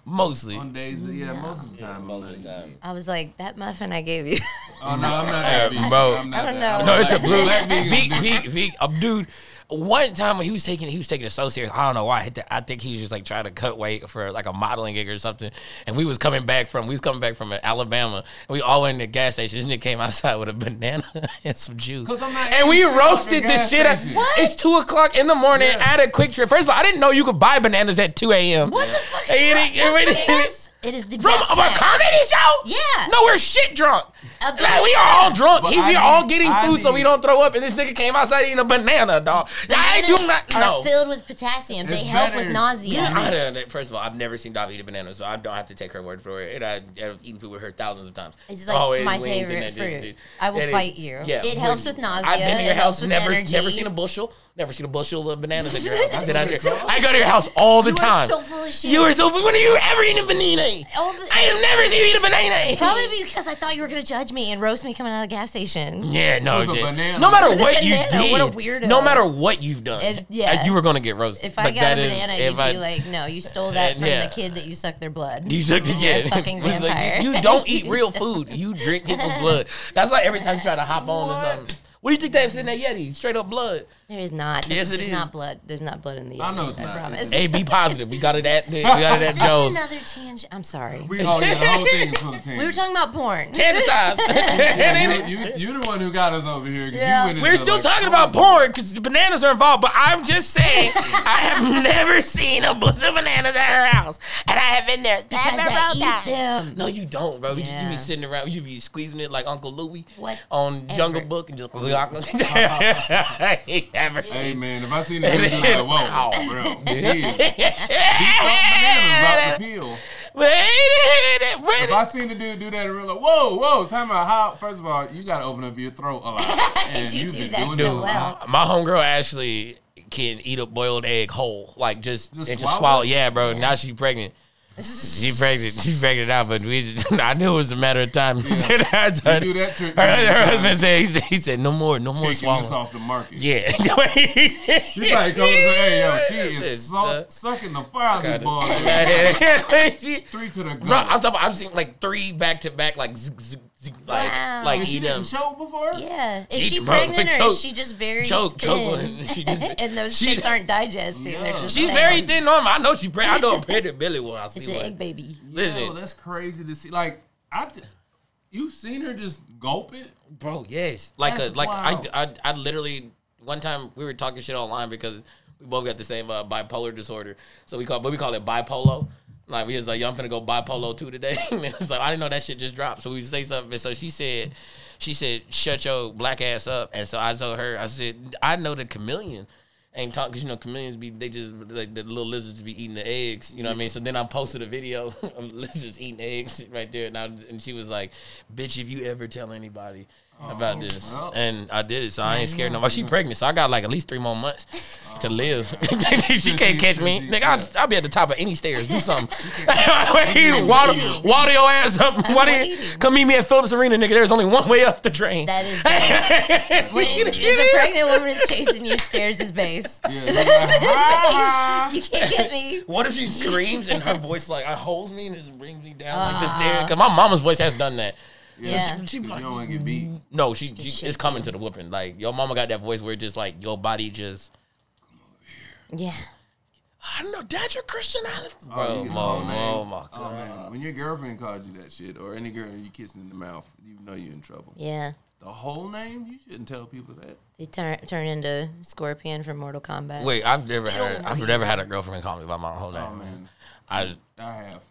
Mostly.
On days, that, yeah, most of the time. I'm not eating.
I was like that muffin I gave you.
Oh no, I'm not
Yeah,
that vegan.
bro.
I'm not
I don't
that.
know.
No, it's a blue.
black vegan.
Vegan, vegan, vegan. Um, dude, one time when he was taking, he was taking it so serious. I don't know why. I, hit the, I think he was just like trying to cut weight for like a modeling gig or something. And we was coming back from, we was coming back from Alabama, and we all went in the gas station. This nigga came outside with a banana <laughs> and some juice. And we
eating shit out the
roasted the shit. out.
What?
It's two o'clock in the morning
Yeah.
at a QuikTrip. First of all, I didn't know you could buy bananas at two a.m.
What the fuck?
It- it-
That's the
it-
best. It is the
From
best.
a comedy show?
Yeah.
No, we're shit drunk.
A
Like, we are all drunk. He, we
I
are all getting
I
food so we don't throw up. And this nigga came outside eating a banana, dog. I do
Bananas
not
are filled with potassium.
It's
they help
better.
with nausea.
Yeah, I don't- first of all, I've never seen Davi eat a banana, so I don't have to take her word for it. And I, I've eaten food with her thousands of times.
It's like
Always
my favorite fruit.
shit.
I will
That is-
fight you.
Yeah,
It helps with nausea.
I've been to your house, never,
energy.
never seen a bushel, never seen a bushel of bananas at your <laughs> house. I,
what
do-
it's called.
I go to your house all the time.
You are so full of shit.
You are so. When are you ever eating a banana?
The-
I have never seen you eat a banana.
Probably because I thought you were gonna judge me and roast me coming out of the gas station.
Yeah, no,
With a
it-
banana.
no matter
With a
what you
banana,
did,
what a weirdo.
no matter what you've done,
If- yeah.
uh, you were gonna get roasted.
If I
But
got
that
a
is-
banana,
if
you'd
I-
be like, "No, you stole <laughs> that
Uh,
from
yeah.
the kid that you sucked their blood."
You took the yeah.
Fucking
He's like,
vampire.
you, you don't eat <laughs> real food. You drink people's blood. That's why every time you try to hop on to something. What do you think they have in that Yeti? Straight up blood.
There is not.
Yes, it
There's
is.
not blood. There's not blood in the.
I know
Yeti,
it's
I
not.
promise.
Hey, be positive. We got it at we got it at <laughs>
This
Joe's.
is another tangent. I'm sorry.
We, oh yeah, the whole thing is full <laughs> of
We were talking about porn.
Fantasize. <laughs>
Yeah, you, you, you're the one who got us over here. 'cause
Yeah.
you went
We're
into,
still
like,
talking about porn because the bananas are involved, but I'm just saying I have never seen a bunch of bananas at her house, and I have been there
Because
several
I eat them.
No, you don't, bro. You, just, you be sitting around, you be squeezing it like Uncle Louie
What
on Jungle
ever.
Book and just. I ain't never
Hey man, if I seen a dude do that, whoa,
Wow.
bro, jeez. Deep throat bananas about to peel. If I seen the dude do that, in real life, whoa, whoa, time out. How? First of all, you gotta open up your throat a lot, <laughs> and
You
you've
do
been
that
doing
so
this.
well.
My homegirl Ashley can eat a boiled egg whole, like just,
Just
and just
swallow
swallow.
it?
Yeah, bro. Now she's pregnant. She pregnant. She pregnant out, but we just, <laughs> I knew it was a matter of time. <laughs>
You do that trick. <laughs>
her, her husband said he, said he said no more, no more swallowing.
off the market.
Yeah.
She and say, "Hey, yo, she is
uh,
sucking the fire of this boy." Three to the
Bro,
gut.
I'm talking. I've seen like three back to back, like zzz, zzz, like
Wow.
like
Has she
eat
been
them.
choked before?
Yeah. Is
She-
she
bro,
pregnant or
choke-
is she just very
choke- choke
thin?
one. <laughs> She just-
and those
she-
shits aren't digesting. They're just
She's
thin.
very thin. Normal. I know she pregnant. I know a pregnant <laughs> Billy when I
It's
see
an egg baby.
Listen.
Yo, that's crazy to see. Like, I, th- you seen her just gulp it?
bro. Yes, like
That's
a like I,
wild.
I I literally one time we were talking shit online because we both got the same uh, bipolar disorder. So we call but we call it bipolo. Like we was like, yo, I'm finna go buy bipolo two today. <laughs> and it was like I didn't know that shit just dropped. So we say something. And so she said, she said, shut your black ass up. And so I told her, I said, I know the chameleon. Ain't talking because you know chameleons be they just like the little lizards be eating the eggs you know what I mean so then I posted a video <laughs> of lizards eating eggs right there and I, and she was like bitch if you ever tell anybody about this
well.
and I did it so I ain't scared no more she pregnant so I got like at least three more months to live <laughs> she can't catch me nigga I'll, I'll be at the top of any stairs do <laughs> something <laughs> water, water your ass up water, come meet me at Phillips Arena nigga there's only one way up the train
That is base. when, if a pregnant woman is chasing you, stairs is base.
Yeah, like, "Ah."
base. You can't get me.
What if she screams and her voice like I holds me and just brings me down like the
Ah.
stairs? Because my mama's voice has done that.
Yeah.
She, she be
You
like,
don't want to get beat. Mm-hmm.
no, she, she it's coming to the whooping. Like your mama got that voice where it just like your body just.
Yeah.
I don't know, Dad, you're Christian Alice.
Oh,
Bro,
you get
oh,
whole name.
oh my
Oh
god.
man, when your girlfriend calls you that shit, or any girl you kissing in the mouth, you know you're in trouble.
Yeah.
The whole name, you shouldn't tell people that.
They turn turn into Scorpion from Mortal Kombat.
Wait, I've never heard. I've never had a girlfriend call me by my whole oh, name.
Oh man,
I
I have,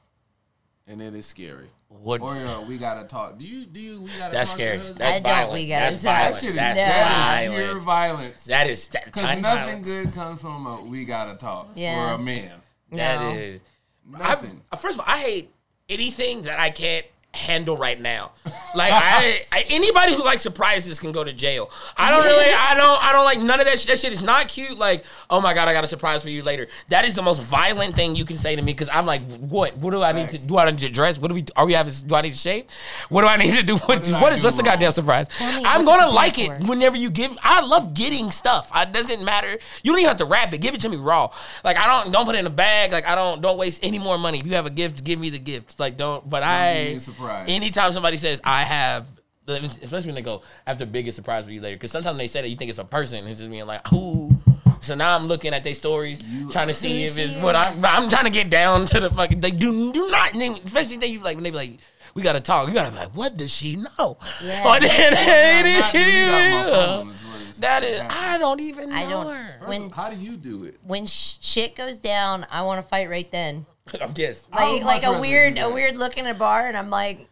and it is scary.
What-
Or uh, we gotta talk. Do you? Do you? We gotta.
That's
talk to
scary.
husband?
That's
I don't,
violent.
we gotta
That's
talk.
violent.
That shit is,
That's
that is pure violence.
That is that,
Because
tiny
nothing
violence.
good comes from a we gotta talk
Yeah.
or a man.
That
No.
is.
Nothing.
I've, first of all, I hate anything that I can't handle right now. Like I, I, anybody who likes surprises can go to jail. I don't really, I don't, I don't like none of that. Shit. That shit is not cute. Like, oh my god, I got a surprise for you later. That is the most violent thing you can say to me because I'm like, what? What do I need to? Do I need to dress? What do we? Are we having? Do I need to shave? What do I need to do? What,
did I
what is?
do
What's the goddamn surprise?
Tell me
I'm gonna like it
for.
whenever you give. I love getting stuff. It doesn't matter. You don't even have to wrap it. Give it to me raw. Like I don't don't put it in a bag. Like I don't don't waste any more money. If you have a gift, give me the gift. Like don't. But
give
I
me a surprise.
anytime somebody says I have. Especially when they go, I have the biggest surprise for you later. Because sometimes they say that you think it's a person. It's just being like, ooh. So now I'm looking at their stories, trying to see if it's what I'm. I'm trying to get down to the fucking. They do do not. Especially they like when they be like, we gotta talk. You gotta be like, what does she know?
Yeah.
Or then-
Not- not- you got my phone is
that is. I don't even know
I don't-
her.
When
How do you do it?
when sh- shit goes down, I want to fight right then. <laughs>
yes.
I would
Like
much
like a weird a weird look in a bar, and I'm like,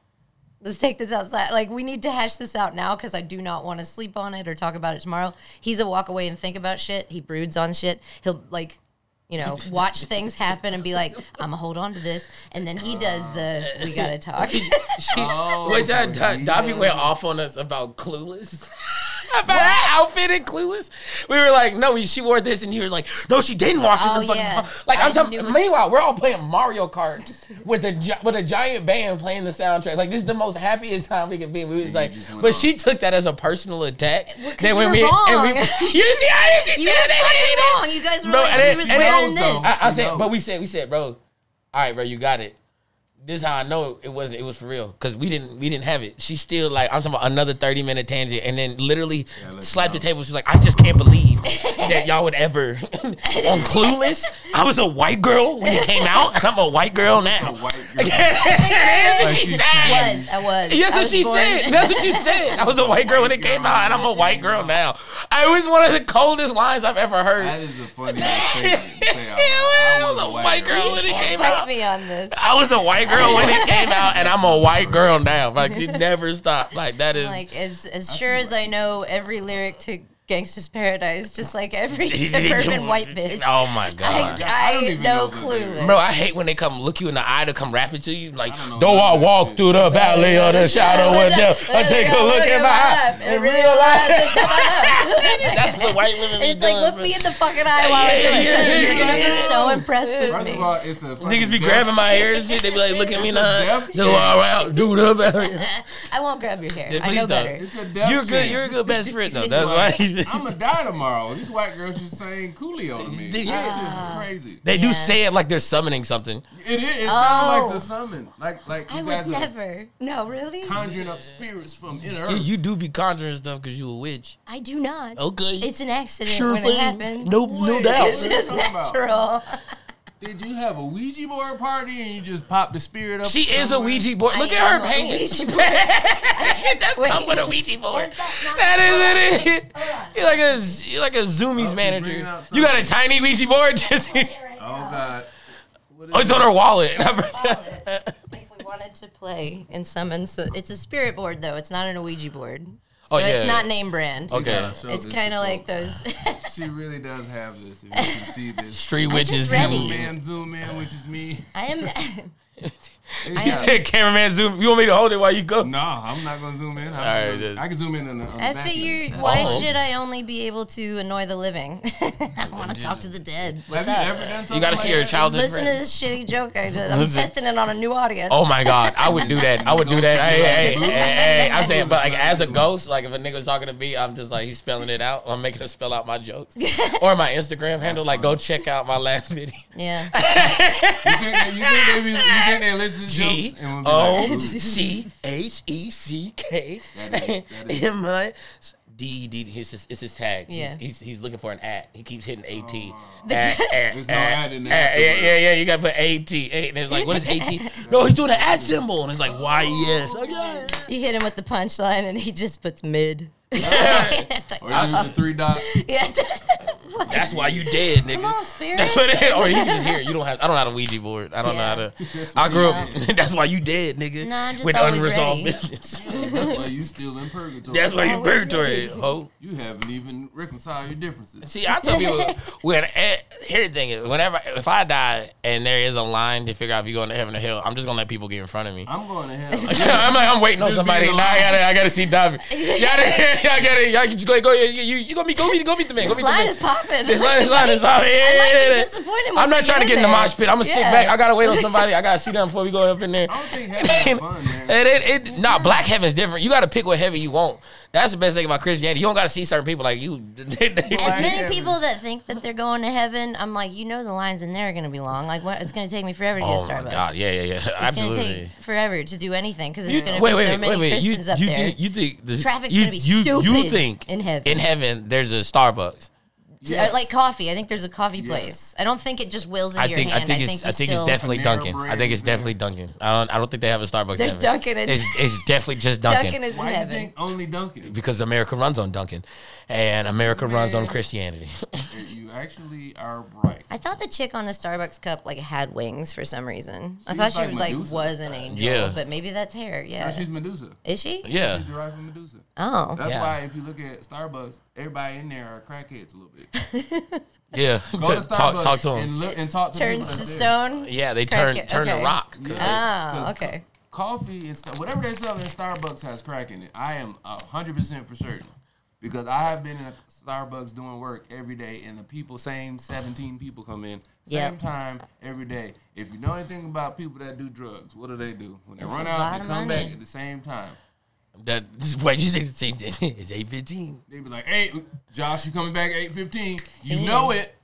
let's take this outside. Like we need to hash this out now because I do not want to sleep on it or talk about it tomorrow. He's a walk away and think about shit. He broods on shit. He'll like. You know, <laughs> watch things happen and be like, "I'm gonna hold on to this," and then he does the "we gotta <laughs> talk."
She,
Oh,
Wait,
so
that, that,
he
Dobby went off on us about Clueless. <laughs> about that outfit in Clueless. We were like, no, she wore this, and you were like, no, she didn't watch it.
Oh,
the fucking
yeah.
Like I'm
I
talking. Meanwhile, we're all playing Mario Kart with a with a giant band playing the soundtrack. Like this is the most happiest time we could be. We was like, but
off.
she took that as a personal attack.
Well, 'cause
Then when we
wrong.
and <laughs> we, you see how she
you were
said that?
wrong. You guys were
Bro,
like,
and
she was
and
wearing
knows,
this.
I, I said,
knows.
but we said, we said, bro, all right, bro, you got it. This is how I know it wasn't. It was for real because we didn't. We didn't have it. She still like I'm talking about another 30 minute tangent, and then literally
let
slapped the table. She's like, I just can't believe that y'all would ever <laughs> on Clueless. I was a white girl when it came out, and I'm a white girl <laughs> now.
white <laughs> girl.
That's what
Like
she
she's
said.
I was. I was.
That's
I
what
was
she
born-
said. That's what you said. I was a white girl when it came out, and I'm a white girl now. I was one of the coldest lines I've ever heard.
That is a funny ass statement to say out
I was a white girl when it came
can't
out.
me on this.
I was a white girl when it came <laughs> out, and I'm a white girl now. Like she never stopped. Like that is.
Like as as sure as I know every lyric to Gangsta's Paradise, just like every <laughs> <laughs> suburban white oh bitch.
Oh my
I,
god.
I,
don't even
know
know the
clueless.
Bro, I hate when they come look you in the eye to come rapping to you. Like,
don't know
though I
none of that
walk
shit.
through the valley of the <laughs> shadow of death, I take a look at my eye and realize
there's nothing
that's what white women be
It's like
doing.
look me in the fucking eye while I do it because you're gonna be so impressed with
First
me.
all, it's a fucking
Niggas be grabbing my hair and shit. They be like, look at me in the eye.
Death
Though I walk through the valley.
I won't grab your hair. I know better.
It's a death
You're good. You're a good best friend though. That's why.
I'm gonna <laughs> die tomorrow. These white girls just saying Coolio to me.
Yeah.
It's crazy.
They do say it like they're summoning something.
It is. It
Oh.
sounds like oh. a summon. Like like you
I
guys
would
are
never. No, really?
conjuring up spirits from inner
Yeah,
earth.
you do be conjuring stuff because you a witch.
I do not.
Okay.
It's an accident
Sure
when
thing.
it happens.
No- no doubt.
It's
what are you
just
talking about?
natural.
Did you have a Ouija board party and you just popped the spirit up?
She is a? Ouija board. Look
I
at her
am a
pants.
Ouija board. <laughs>
That's
Wait.
come with a Ouija board.
Is that not-
That is it. You're like a you're like a Zoomies
Oh,
manager. You got a tiny Ouija board. <laughs> Just <laughs>
Oh God.
Oh, it's
it?
on her wallet.
if we wanted to play in summon, so it's a spirit board though. It's not an Ouija board. Oh, so
Oh, yeah.
it's not name brand.
Okay.
gotta
It's kind of like those. <laughs>
She really does have this. If you can see this. <laughs>
Street witches.
ready.
Zoom in, zoom in, which is me.
I am. <laughs>
He said, "Cameraman, zoom. You want me to hold it while you go?"
No, I'm not gonna zoom in. I'm
All
just gonna-
then.
I can zoom in on the. On the
I
back
figured, why
Oh.
should I only be able to annoy the living? <laughs> I want to talk to the dead. What's
Have
up?
you ever done something
You got to
like
see her
that?
childhood
Listen to this shitty joke. I just, I'm
Listen.
testing it on a new audience.
Oh my god, I would do that. I would do that. Hey, hey, hey, hey, hey. I'm saying, but like as a ghost, like if a nigga was talking to me, I'm just like he's spelling it out. I'm making him spell out my jokes <laughs> or my Instagram handle. Like go check out my last video.
Yeah. <laughs>
You think, they, you, think they be, you think they listen to
G
jokes and would be
O
like,
C H E C K
That is- that is-
M I D D. His his- it's his tag.
Yeah.
He's, he's looking for an at. He keeps hitting AT.
Oh,
At, at,
There's no
at,
at in there
at. Yeah, yeah, yeah. You gotta put AT. And it's like, what is AT? <laughs> no, he's doing an at symbol, and it's like, why yes? Like, yeah.
You hit him with the punchline, and he just puts mid. <laughs>
or you do the three dot.
yeah. <laughs>
That's why you dead, nigga.
Come on, spirit.
That's what it is. Or you can just hear it. You don't have. I don't know how to Ouija board. I don't know how to. I grew up. <laughs> That's why you dead, nigga.
No, I'm just
with
always
unresolved
ready.
business.
That's why you still in purgatory.
That's why you
Always
purgatory, ho.
You haven't even reconciled your differences.
See, I tell people <laughs> when eh, here the thing is, whenever if I die and there is a line to figure out if you're going to heaven or hell, I'm just gonna let people get in front of me.
I'm going to <laughs> hell.
I'm like, I'm waiting on
Just
somebody.
being
Now I gotta, I gotta see Davi. Y'all, gotta- y'all gotta, y'all just go, go, you, you, you go meet, go meet, go meet the man. Go
This
meet the
line
man.
is popping.
This line, this line is popping. Yeah,
I might
yeah,
be
yeah.
disappointed
I'm
once
not trying to get in the
there.
mosh pit. I'm gonna stick back. I gotta wait on <laughs> somebody. I gotta see them before we go up in there.
I don't think heaven has fun, man. <laughs>
And it, it, nah, black heaven's different. You gotta pick what heaven you want. That's the best thing about Christianity. You don't gotta see certain people like you. <laughs>
As many people that think that they're going to heaven, I'm like, you know, the lines in there are going to be long. Like, what? It's going to take me forever to
oh
get to
my
Starbucks.
god, yeah, yeah, yeah,
It's going to
absolutely.
take forever to do anything because
You-
it's going to
wait,
be
wait,
so
wait,
many
wait, You,
Christians up
you
there.
think you think the,
Traffic's
you,
gonna be
you, You
stupid
think
in heaven.
In heaven, there's a Starbucks.
So, uh, like coffee. I think there's a coffee place. I don't think it just wills in
I
your
think
hand.
I think
I
it's
think
I think it's definitely Dunkin'. I think it's definitely Dunkin'. I don't I don't think they have a Starbucks. in
There's
heaven.
Dunkin', it's-
It's, it's <laughs> definitely just Dunkin'.
Dunkin' is in
Why do you
heaven.
think only Dunkin'?
because America runs on Dunkin', and America runs on Christianity. <laughs>
You actually are right.
I thought the chick on the Starbucks cup like had wings for some reason. I thought she
like
was like
Medusa.
was an angel,
Yeah.
but maybe that's hair. Yeah,
No, she's Medusa.
is she?
yeah,
She's derived from Medusa.
Oh,
That's
Yeah.
why if you look at Starbucks, everybody in there are crackheads a little bit.
Yeah.
Go
T-
to Starbucks
talk talk to
and,
them.
look, and talk to
turns
people
to
that's there.
stone.
Yeah, they
Crack
turn
it,
turn to
okay.
rock.
Yeah.
Ah,
'Cause
okay.
Coffee and stuff, whatever they sell in Starbucks has crack in it. I am hundred percent for certain because I have been in a Starbucks doing work every day, and the people, same seventeen people come in, same
Yep.
time every day. If you know anything about people that do drugs, what do they do when they
It's
run out?
lot
They
of
come
money.
back at the same time.
That <laughs> wait, you say the same thing? <laughs> It's eight fifteen.
They be like, "Hey, Josh, you coming back at eight 15 You
Fiend.
know it."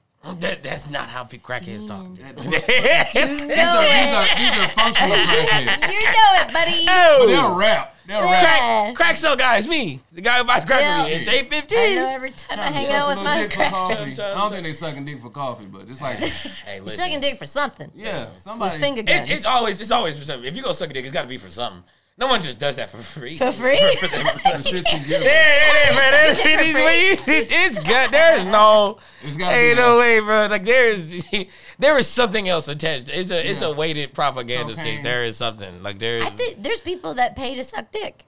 That that's not how big crackheads talk.
That- <laughs>
You
these,
know
are, these,
it.
are, these are functional crackheads.
You know it, buddy.
But they'll
Oh,
rap. They'll
Yeah.
rap.
crack, crack cell guy, it's me, the guy who buys crack
Yeah.
for. It's eight
I know every time I hang out with my
dick
crack.
coffee.
Chum, chum,
I don't think they sucking dick for coffee, but it's like,
Hey,
You're
listen.
sucking dick for something.
yeah,
With
somebody.
finger guns.
It's, it's always it's always for something. If you go suck a dick, it's got to be for something. No one just does that for free.
For free? <laughs>
the <laughs> shit you
Yeah,
give.
yeah, yeah, man. It's,
Suck a dick for
it's, it's good. There's no, <laughs>
It's gotta
ain't no way, bro. Like there's, there is something else attached. It's a, it's
Yeah.
a weighted propaganda
Cocaine.
scheme. There is something like there
I
is.
think there's people that pay to suck dick.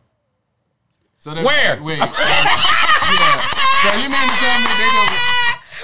So
Where?
Wait. yeah. So you mean to tell me they go?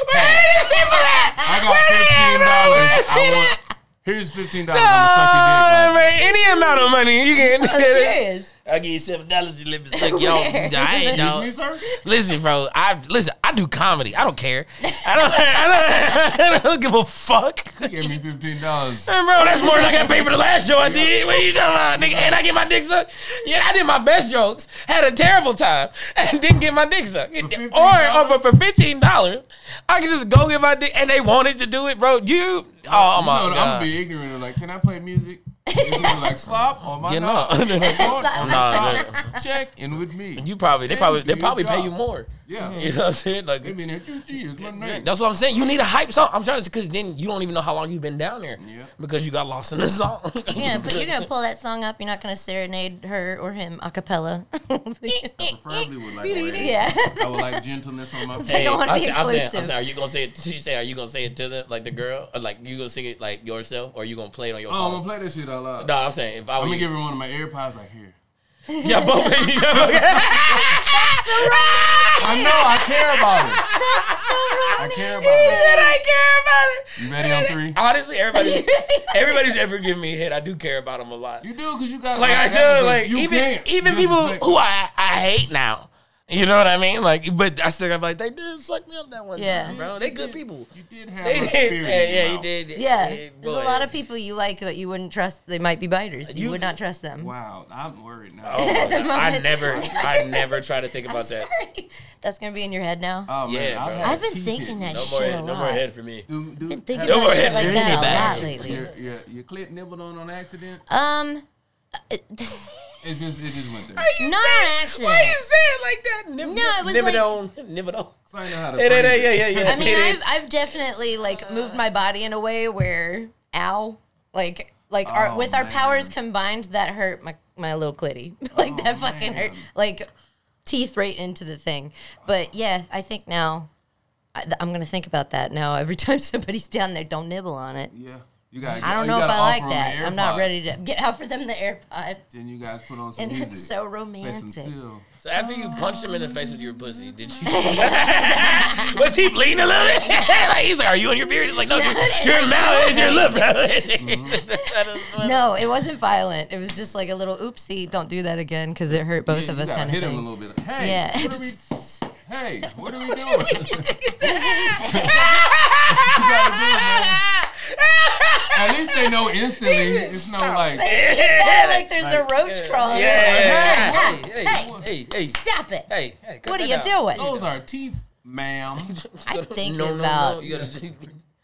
Where are these people at?
I got
Where are they
fifteen
at,
dollars. I
Where
want Here's fifteen dollars. I'm gonna suck your dick.
Nah, man, any amount of money you can.
I'm serious.
I'll give you seven dollars to let me suck y'all. I ain't know.
Me, sir.
Listen, bro. I listen. I do comedy. I don't care. I don't. <laughs> I don't, I don't give a fuck.
You gave me fifteen dollars.
And bro, that's more than I got paid for the last show I did. What you talking about, nigga? And I get my dick sucked. Yeah, I did my best jokes, had a terrible time, and didn't get my dick sucked.
$15?
Or, or for fifteen dollars, I can just go get my dick, and they wanted to do it, bro. You, oh my
you know, I'm gonna be ignorant. and Like, can I play music? Like slop or my
Get
up.
on. <laughs> Nah,
Check in with me.
You probably, they probably, they probably pay you more.
Yeah. Mm-hmm.
You know what I'm saying? Like,
They be in there, juicy is my name.
That's what I'm saying. You need a hype song. I'm trying to because then you don't even know how long you've been down there.
Yeah.
Because you got lost in the song. <laughs>
Yeah, but you're gonna pull that song up. You're not gonna serenade her or him a cappella. <laughs>
Preferably with like.
Yeah.
I would like gentleness on my <laughs>
It's
face.
like I wanna
I'm
be
saying, I'm saying, I'm saying, are you gonna say it? Did you say, are you gonna say it to the like the girl, or like you gonna sing it like yourself, or you gonna play it on your
Oh, I'm gonna play this shit out loud.
No, I'm saying if I
I'm gonna give her one of my AirPods. Like here.
Yeah, both. of you.
I know. I care about it.
That's so
I care about
He
it.
said I care about it.
You ready on three?
Honestly, everybody, everybody's ever given me a hit. I do care about them a lot.
You do because you got
like I
that,
said, like
you
even even people who I I hate now. You know what I mean? Like, but I still got like they did suck me up that one
Yeah.
time, bro. They good people.
You did have
They
a
did. Yeah, yeah, you did.
Yeah,
Yeah,
there's a lot of people you like that you wouldn't trust. They might be biters. You,
You-
would not trust them.
Wow, I'm worried now.
Oh. <laughs> I never, I never try to think
I'm
about that.
sorry. That's gonna be in your head now.
Oh, man,
Yeah,
I've
bro.
I've been
teeth
thinking that
No
shit
more,
a
head, no more head for me.
Do, do,
Been thinking
No
about
more head
like that a lot lately.
Your, your, your clit nibbled on on accident.
Um, <laughs>
It's just it just went there.
not an accident.
Why you say it like that? Nib,
No, it was
nib
like-
it on, <laughs> nib it on.
So I know how to.
Yeah, yeah,
phrase
yeah, yeah, yeah.
I mean, I've, I've definitely like moved my body in a way where, ow, like like our
Oh,
with our
man.
powers combined, that hurt my my little clitty. <laughs> like
Oh,
that fucking hurt.
man.
Like teeth right into the thing. But yeah, I think now. I, I'm gonna think about that now. Every <laughs> time somebody's down there, don't nibble on it.
Yeah, you got.
I don't know if I like that. I'm not ready to get out for them the AirPod.
Then you guys put on some
And
music.
it's so
Play some
romantic.
So after you punched him in the face with your pussy, did you? <laughs> was he bleeding a little bit? <laughs> like he's like, "Are you on your period?" He's like, "No, your, your mouth is your lip, bro." <laughs>
Mm-hmm.
No, it wasn't violent. It was just like a little oopsie. Don't do that again because it hurt both
Yeah,
of us kind of
hit
thing.
him a little bit. Hey,
Yeah,
what are we, hey, what are we doing? You gotta do, man. At least they know instantly. It's no like.
Yeah, like there's a
Like,
roach crawling.
Yeah.
Hey,
Hey,
hey,
hey, hey,
Stop it.
hey, hey.
What are you
out.
doing?
Those are teeth, ma'am. <laughs>
I'm thinking
No, no,
about.
no. You gotta.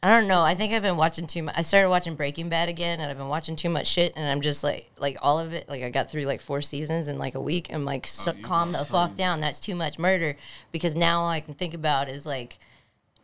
I don't know. I think I've been watching too much. I started watching Breaking Bad again, and I've been watching too much shit. And I'm just like, like all of it. Like I got through like four seasons in like a week. I'm like, oh, so,
you
calm the fuck down. That's too much murder. Because now all I can think about is like,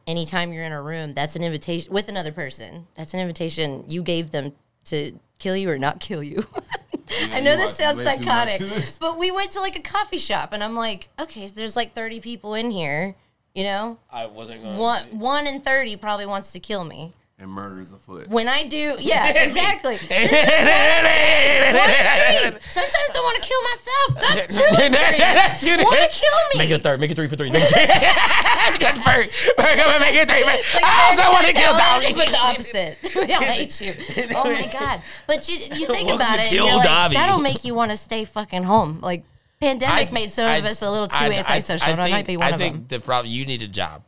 anytime you're in a room, that's an invitation with another person. That's an invitation you gave them to kill you or not kill you. <laughs> I know this sounds
way too much
psychotic,
this. <laughs>
but we went to like a coffee shop, and I'm like, okay, so there's like 30 people in here. You know,
I wasn't going.
one one in 30 probably wants to kill me.
And murder is afoot.
When I do, yeah, <laughs> exactly. <laughs> This is what I mean. Sometimes I want to kill myself. That's <laughs>
That's
too
you.
Want to kill me?
Make it a third. Make it three for three. Make it Good Ferg. Ferg, come on, make it three.
Like
I also want to kill
Cartel,
Dobby.
But the opposite. we all hate you. Oh my god! But you you think
Welcome
about
to
it, and
Kill
you're like,
Dobby.
that'll make you want to stay fucking home. Like pandemic
I-
made some of us a little too
I- I-
antisocial.
I
and I
think-
might be one
I
of
think
them.
the problem you need a job.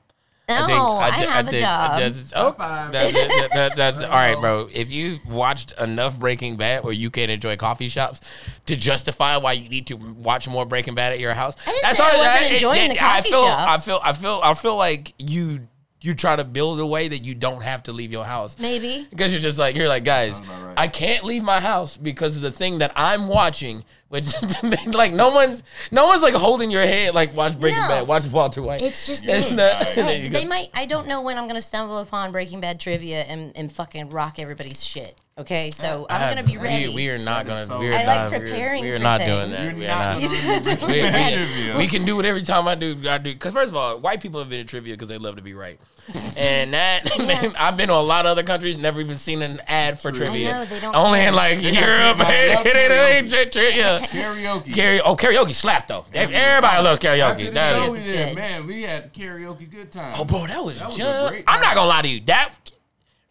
No,
think-
I,
thi-
have a
think
job.
That's, oh,
five.
that- that- that- that's <laughs> all right, bro. If you've watched enough Breaking Bad where you can't enjoy coffee shops to justify why you need to watch more Breaking Bad at your house,
I didn't
that's
say I wasn't
it-
enjoying
it-
the
I
coffee
feel,
shop.
I feel, I feel, I feel like you you try to build a way that you don't have to leave your house.
Maybe.
Because you're just like you're like guys,
right.
I can't leave my house because of the thing that I'm watching. Which <laughs> like no one's no one's like holding your head like watch Breaking
No.
Bad, watch Walter White.
It's just
It's
me.
not- there
Hey, <laughs> they
go.
might. I don't know when I'm gonna stumble upon Breaking Bad trivia and, and fucking rock everybody's shit. Okay, so I'm gonna be ready.
We, are not gonna.
so-
We are
I like
not,
preparing
We are
for
not
things.
doing that.
You're
we
not
are not. <laughs> we, we-
trivia.
we can do it every time I do. I do because first of all, white people have been in trivia because they love to be right, and <laughs> that <laughs>
Yeah.
I've been to a lot of other countries, never even seen an ad for trivia.
know, they don't
Only
care.
in like
got
Europe.
karaoke.
It ain't- it ain't tri- tri- yeah.
Karaoke.
Karaoke. Oh, karaoke slap though. Everybody loves karaoke.
the
That
show
is.
we did,
good.
man, we had karaoke good time.
Oh, bro, that was,
That was a
just.
great
I'm not gonna lie to you. That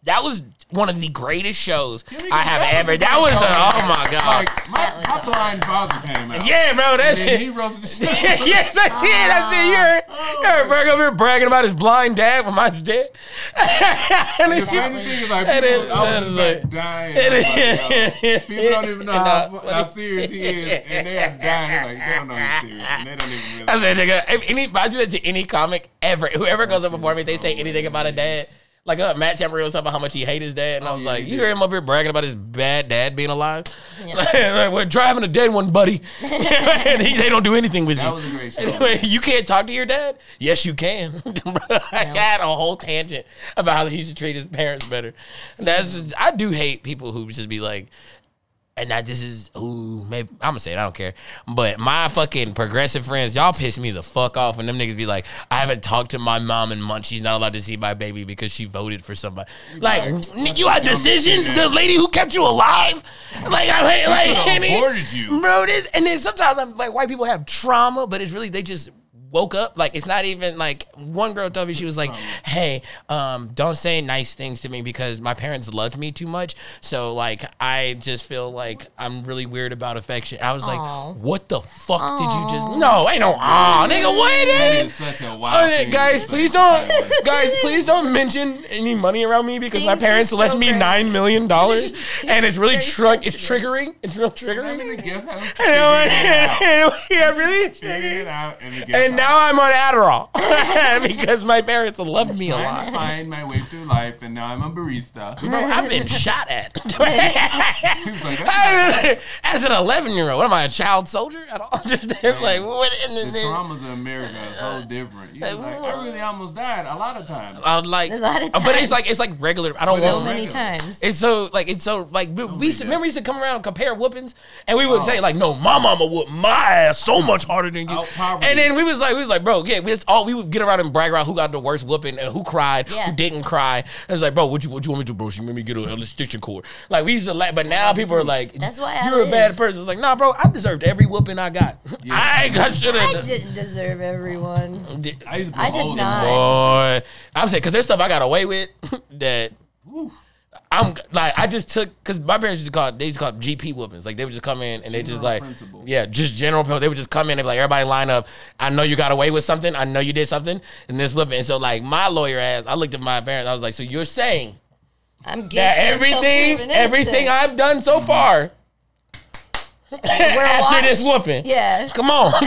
that was one of the greatest shows I have ever. That was a, oh my god.
Like my, my blind father came out.
Yeah, bro, that's
and then
it.
he roasted <laughs> the shit.
yes, I did. I see you heard, oh. you heard Berg over here bragging about his blind dad when mine's dead. <laughs> and
The funny thing is, like,
and
people,
it-
I was
it's
like,
like-
dying.
it
like, yo, people don't even know <laughs> how, how serious he is, and they are dying. They're like, they don't know he's serious, and they don't even
I
realize.
said, nigga, if any, I do that to any comic ever. Whoever goes up before me, they say anything about a dad. Like uh, Matt Tamborino was talking about how much he hated his dad, and I was like, "You
did.
hear him up here bragging about his bad dad being alive? <laughs> like, we're driving a dead one, buddy, <laughs> <laughs> and he, they don't do anything with
That
you.
was a great show.
Anyway, you can't talk to your dad? Yes, you can. I got a whole tangent about how he should treat his parents better. That's just, I do hate people who just be like, and that this is ooh maybe I'm gonna say it I don't care, but my fucking progressive friends y'all piss me the fuck off. When them niggas be like I haven't talked to my mom in months. She's not allowed to see my baby because she voted for somebody. Like you had decision?
shit
the lady who kept you alive? Like I like <laughs>
could've
and
you.
bro this and then sometimes I'm like white people have trauma but it's really they just woke up like it's not even like one girl told me she was like hey um don't say nice things to me because my parents loved me too much so like i just feel like i'm really weird about affection i was
Aw.
like what the fuck did you just no ain't no ah nigga what
That
it
is such a
Oh,
wild
yeah,
thing.
guys, please don't, guys, please don't mention any money around me because my
Things were
parents
so
left me nine million dollars, <laughs> and it's really
Very
tr- it's
sensitive.
triggering. It's real
Remember
triggering.
the gift house? <laughs>
I know, yeah, really.
Figured it out, and the gift
And
house.
now I'm on Adderall <laughs> because my parents love me a
trying
lot.
to find my way through life, and now I'm a barista.
Bro, I've been shot at. <laughs> <laughs>
Like,
As an 11 year old, what am I, a child soldier? I don't understand. Like, what? in
The
then, then,
traumas of America is so different. You was like, I really almost died a lot of times.
I'm like,
A lot of times.
but it's like it's like regular. I don't
So
want.
many
regular.
times.
It's so like it's so like we, we
be
remember we used to come around and compare whoopings, and we would oh. say like, "No, my mama whooped my ass so much harder than you."
Out.
And then we was like, we was like, bro, yeah, we was all we would get around and brag around who got the worst whooping and who cried,
Yeah.
who didn't cry. And it was like, bro, what you what you want me to do, bro? She made me get a, a stitching cord. Like we used to laugh, but now people are like,
That's why I
you're a
live.
bad person. It's like, nah, bro, I deserved every whooping I got. <laughs> I ain't got shit.
I didn't deserve everyone.
I used to put
I did not.
Boy, I'm saying because there's stuff I got away with <laughs> that I'm like I just took because my parents used to call they used to call it GP whoopings. Like they would just come in and they just like
principle.
yeah, just general. They would just come in and be like everybody line up. I know you got away with something. I know you did something, and this whooping. And so like my lawyer ass, I looked at my parents. I was like, so you're saying
I'm guilty
that everything everything. I've done so far. <laughs> After this
watched.
whooping,
Yeah.
Come on. <laughs>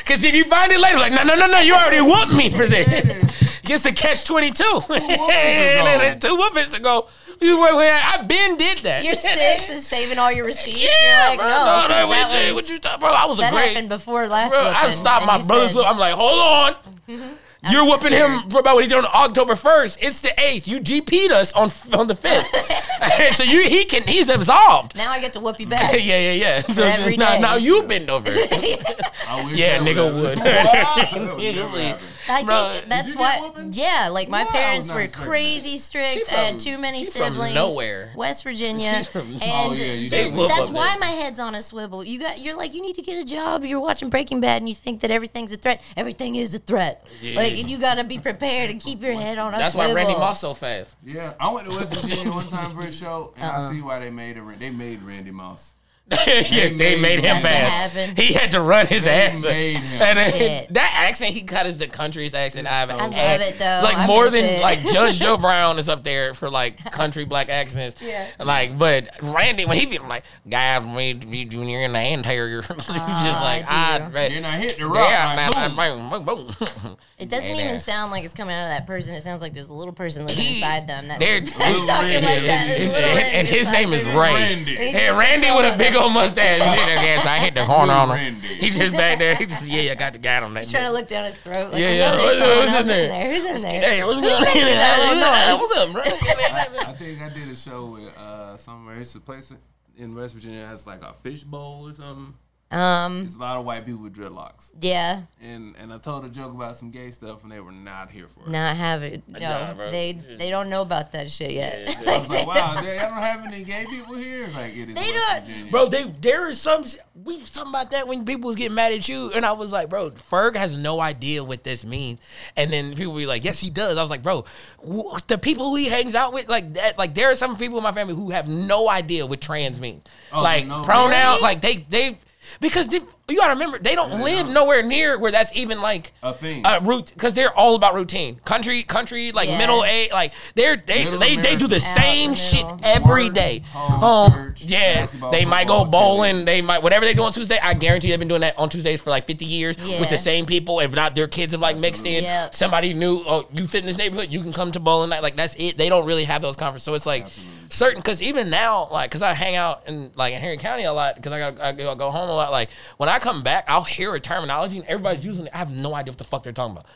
Because if you find it later, like, no, no, no, no, you already whooped me for this. Gets to catch 22. <laughs> and then two whoopings ago, you were, were- I been did that.
You're <laughs> six and saving all your receipts.
Yeah,
You're like,
bro,
no,
no, no,
that
what you-
was-
what you talking about? I was a
that
great-
happened before last
Bro, I stopped my
you
brother's
said-
I'm like, hold on. Mm-hmm. You're whooping him mm-hmm. for about what he did on October 1st. It's the 8th. You GP'd us on on the 5th. <laughs> so you he can he's absolved.
Now I get to whoop you back.
yeah, yeah. So
every
now,
day.
now you bend over. Yeah, nigga
would
would.
happen. That would never happen.
I
Bro,
think that's
you get
why.
whoopings?
Yeah, like my
Wow, I
parents
was not
were
expecting
crazy
She
strict.
from-
I had too many
she from
siblings.
nowhere.
West <laughs> Virginia.
She's from-
and
Oh, yeah, you
dude,
did
whoop
that's
up
why
there.
my head's on a swivel. You got, you're like, you need to get a job. You're watching Breaking Bad, and you think that everything's a threat. Everything is a threat.
Yeah.
Like you got to be prepared and keep your head on a
That's
swivel.
why Randy Moss so fast.
Yeah, I went to West Virginia one time for a show, and
Uh-uh.
I uh-huh. see why they made it. They made Randy Moss. <laughs>
yes, they
made
made him fast. He had to run his
They
ass.
made.
And that accent he cut is the country's accent I've
I
had.
love it, though.
Like
I
more than
it.
like Judge Joe <laughs> Brown is up there for like country black accents.
Yeah.
Like, but Randy when he be like, guys, me, me junior and the anterior, he's <laughs> just like,
I
I,
do.
right.
Then I hit the rock.
Yeah,
like,
boom,
boom.
boom.
It doesn't
And,
even
uh,
sound like it's coming out of that person. It sounds like there's a little person living
He-
inside them. That,
They're-
that's talking like that. There's
His-
a little
and, his name is. Ray.
Randy.
And
Randy with a big. Old mustache. He's in. I hit the horn on him.
Randy.
He's just back there. He just, yeah, I got the guy on that.
Trying to look down his throat. Like,
Yeah,
I
yeah.
know
What's- what's in
else
there?
Who's in there?
Hey, what's <laughs> going on? What's up, bro? <laughs>
I think I did a show with uh, somewhere. It's a place in West Virginia that has like a fish bowl or something.
Um,
There's a lot of white people with dreadlocks.
Yeah.
And and I told a joke about some gay stuff, and they were not here for it.
Not have it. No,
Nah, bro.
they they don't know about that shit yet.
I was like, wow, they, I don't have any gay people here. It's like it is
They
West
not,
Virginia.
bro. They there is some we was talking about that when people was getting mad at you, and I was like, bro, Ferg has no idea what this means, and then people be like, yes, he does. I was like, bro, wh- the people who he hangs out with, like that, like there are some people in my family who have no idea what trans means,
Oh,
like
no.
pronoun,
Really?
like they they. Because you gotta remember, they don't live nowhere near where that's even like
a thing.
A root, because they're all about routine. Country, country, like
Yeah.
middle age, like they're they
Middle
they, they do the same
Out
shit
middle.
every
Work,
day.
home,
Home,
church,
um,
yeah.
They might go
football,
bowling. They might whatever they do on Tuesday. I guarantee they've been doing that on Tuesdays for like fifty years
Yeah.
with the same people. If not, their kids have like mixed in.
Yep.
Somebody new. Oh, you fit in this neighborhood. You can come to bowling night. Like that's it. They don't really have those conferences. So it's like certain because even now, like because I hang out in like in Henry County a lot because I got I go, go home a lot. Like when I come back, I'll hear a terminology and everybody's using it. I have no idea what the fuck they're talking about.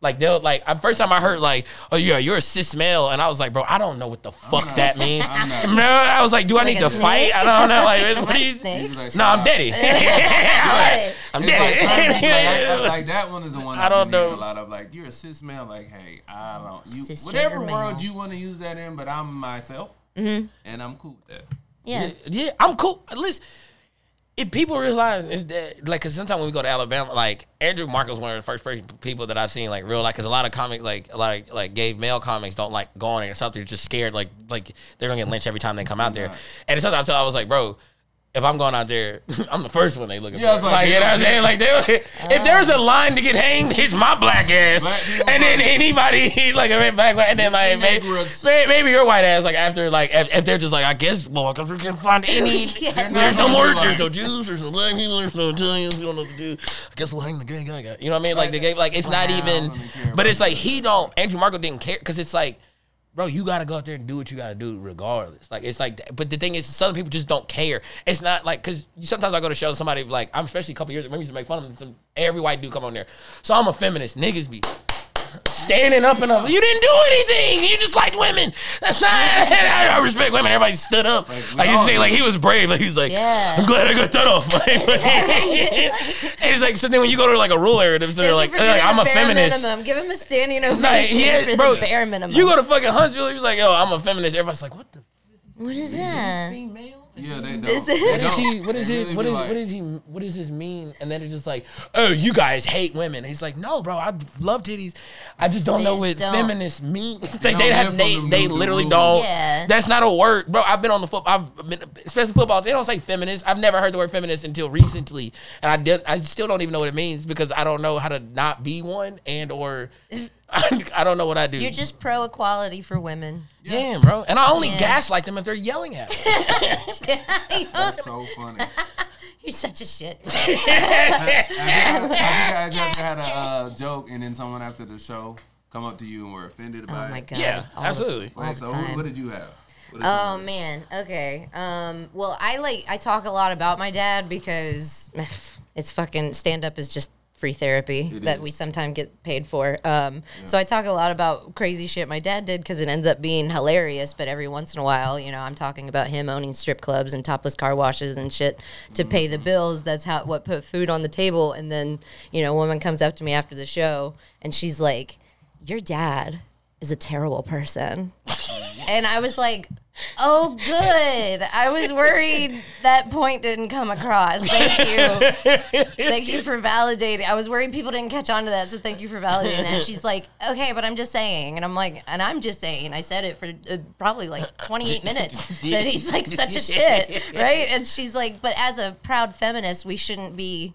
Like they'll like I- first time I heard like oh yeah you're a cis male and I was like bro I don't know what the fuck that means.
I'm not.
No, I was like do I need
a
to fight? I don't know like what <laughs>
Like
do
a
you?
snake?
No, I'm Daddy. <laughs> I'm <laughs>
It's
Daddy.
like, like, like, like that one is the one
I
I've
don't know.
a lot of. Like you're a cis male. Like hey, I don't you
Cisgender
whatever
male.
world you want to use that in, but I'm myself,
Mhm.
and I'm cool with that.
Yeah.
yeah, I'm cool. At least if people realize is that like, cause sometimes when we go to Alabama, like Andrew Marcos, one of the first people that I've seen like real like, cause a lot of comics like a lot of like gay male comics don't like going or something. They're just scared like like they're gonna get lynched every time they come out there. And it's something I tell I was like, bro. If I'm going out there, <laughs> I'm the first one they looking
Yeah,
for. Like,
like,
you know what I'm saying? Like, they, if there's a line to get hanged, it's my black ass.
Black
and then anybody like a black, and then like maybe, maybe your white ass like after like if, if they're just like I guess well because we can't find any <laughs> there's no more there's no Jews there's no black people there's no Italians we don't know what to do. I guess we'll hang the gay guy guy. You know what I mean? Like the gay like it's not even but it's like he don't Andrew Marco didn't care because it's like bro you gotta go out there and do what you gotta do regardless. Like it's like but the thing is some people just don't care. It's not like because sometimes I go to shows somebody like I'm especially a couple years ago we used to make fun of them some, every white dude come on there. So I'm a feminist. Niggas be standing up and up. You didn't do anything. You just liked women. That's not. <laughs> I respect women. Everybody stood up. Like,
we
like,
all
his,
do.
like he was brave. Like he's like,
Yeah.
I'm glad I got that off. <laughs> <laughs> and it's like so then when you go to like a rural area, they're
Thank
like,
you
they're like I'm a feminist.
Minimum. Give him a standing ovation
Like, yeah,
for
bro,
the bare minimum.
You go to fucking Huntsville, he's like, yo, I'm a feminist. Everybody's like, what the?
what is that?
Yeah, they don't.
Is
They
it-
What is he? What is it?
really
What
be
is
like-
what is he? What does this mean? And then it's just like, oh, you guys hate women. He's like, no, bro, I love titties. I just don't know what
don't.
feminists mean. <laughs> like
don't
they have they
them
they literally don't.
Yeah.
That's not a word, bro. I've been on the football. I've been, especially football. They don't say feminist. I've never heard the word feminist until recently, and I did. I still don't even know what it means because I don't know how to not be one and or. I, <laughs> I don't know what I do.
You're just pro equality for women.
yeah, bro. And I only
Yeah.
gaslight them if they're yelling at me. <laughs>
That's so funny. <laughs>
You're such a shit.
have, you, have you guys ever had a uh, joke and then someone after the show come up to you and were offended
Oh
by
my
it?
god.
Yeah,
All the-
absolutely.
all
Like,
the
so
time.
what, what did you have? What did
Oh
someone-
man. Okay. Um. Well, I like I talk a lot about my dad because it's fucking stand up is just free therapy
It
that
is.
we sometimes get paid for. Um. So I talk a lot about crazy shit my dad did because it ends up being hilarious. But every once in a while, you know, I'm talking about him owning strip clubs and topless car washes and shit to pay the bills. That's how what put food on the table. And then you know, a woman comes up to me after the show and she's like, "Your dad." Is a terrible person. And I was like, oh, good. I was worried that point didn't come across. Thank you. thank you for validating. I was worried people didn't catch on to that. So thank you for validating that. And she's like, okay, but I'm just saying. And I'm like, and I'm just saying. I said it for uh, probably like 28 <laughs> minutes that he's like such a shit. Right. And she's like, but as a proud feminist, we shouldn't be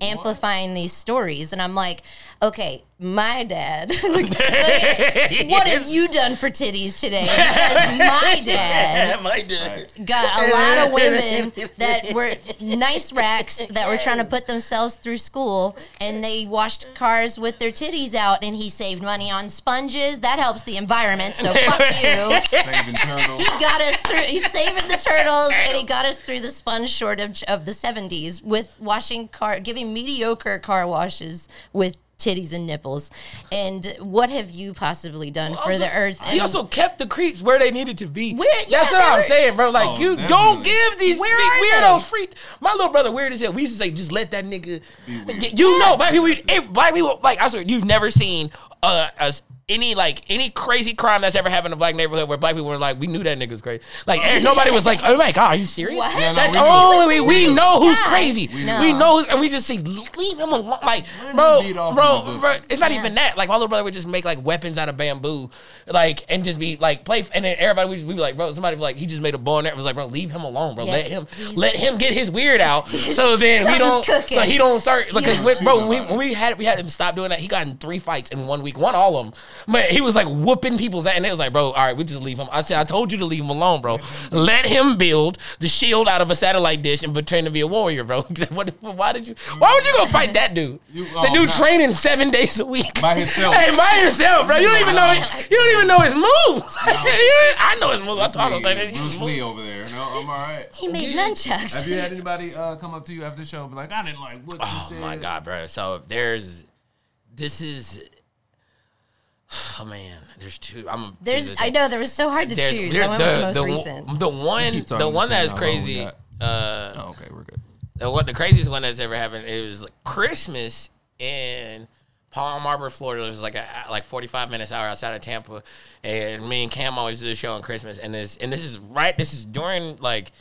amplifying these stories. And I'm like, okay, my dad. <laughs> <laughs> what have you done for titties today? Because my <laughs> dad
My dad.
got a lot of women that were nice racks that were trying to put themselves through school and they washed cars with their titties out and he saved money on sponges. That helps the environment, so fuck you.
Saving turtles.
He got us through. He's saving the turtles, and he got us through the sponge shortage of the '70s with washing car, giving mediocre car washes with titties and nipples. And what have you possibly done for
Also-
the earth?
He also kept the creeps where they needed to be.
Where-
That's what I'm saying, bro. Like
Oh,
you
definitely.
don't give these
Where
freak weirdos
they?
free. My little brother weird as hell. We used to say, just let that nigga. You know, black people. If black people, like I swear, you've never seen uh, us. Any like any crazy crime that's ever happened in a black neighborhood where black people were like, we knew that nigga's crazy. Like eh, nobody was like, oh my god, are you serious?
What?
Yeah, no,
that's
we
only we, we know who's
guy.
crazy.
We
We
know.
know, and we just see leave him alone. Like,
Let
bro, bro, bro, it's not
Yeah.
even that. Like my little brother would just make like weapons out of bamboo, like and just be like play, and then everybody would we be like, bro, somebody was like he just made a bow and was like, bro, leave him alone, bro.
Yeah,
let him
he's-
let him get his weird out. <laughs> So then we don't,
cooking.
so he don't start because
Yeah.
bro, when we, when we had we had him stop doing that, he got in three fights in one week, won all of them. But he was like whooping people's ass, and it was like, bro, all right, we just leave him. I said, I told you to leave him alone, bro. Let him build the shield out of a satellite dish and pretend to be a warrior, bro. <laughs> what, why did you? Why would you go fight that dude?
You-
the
oh,
dude
nah.
training seven days a week
By himself. <laughs>
Hey, by himself, bro. You don't even know. <laughs> You don't even know his moves. I know his moves. I told him
Me,
like
Bruce Lee over there. No, I'm all right.
he made nunchucks.
Have you had anybody uh, come up to you after the show and be like, I didn't like what you
Oh my god, bro. So there's, this is, <sighs> oh man, there's two. I'm.
There's, I know there was so hard to
there's-
choose.
there-
I went with the most
the,
recent.
The one, the
the
one that is
how long we
crazy. Uh,
Oh, okay, we're good.
the what the craziest one that's ever happened. It was like Christmas in Palm Harbor, Florida. It was like a like forty five minutes hour outside of Tampa, and me and Cam always do the show on Christmas. And this and this is right. This is during like tr-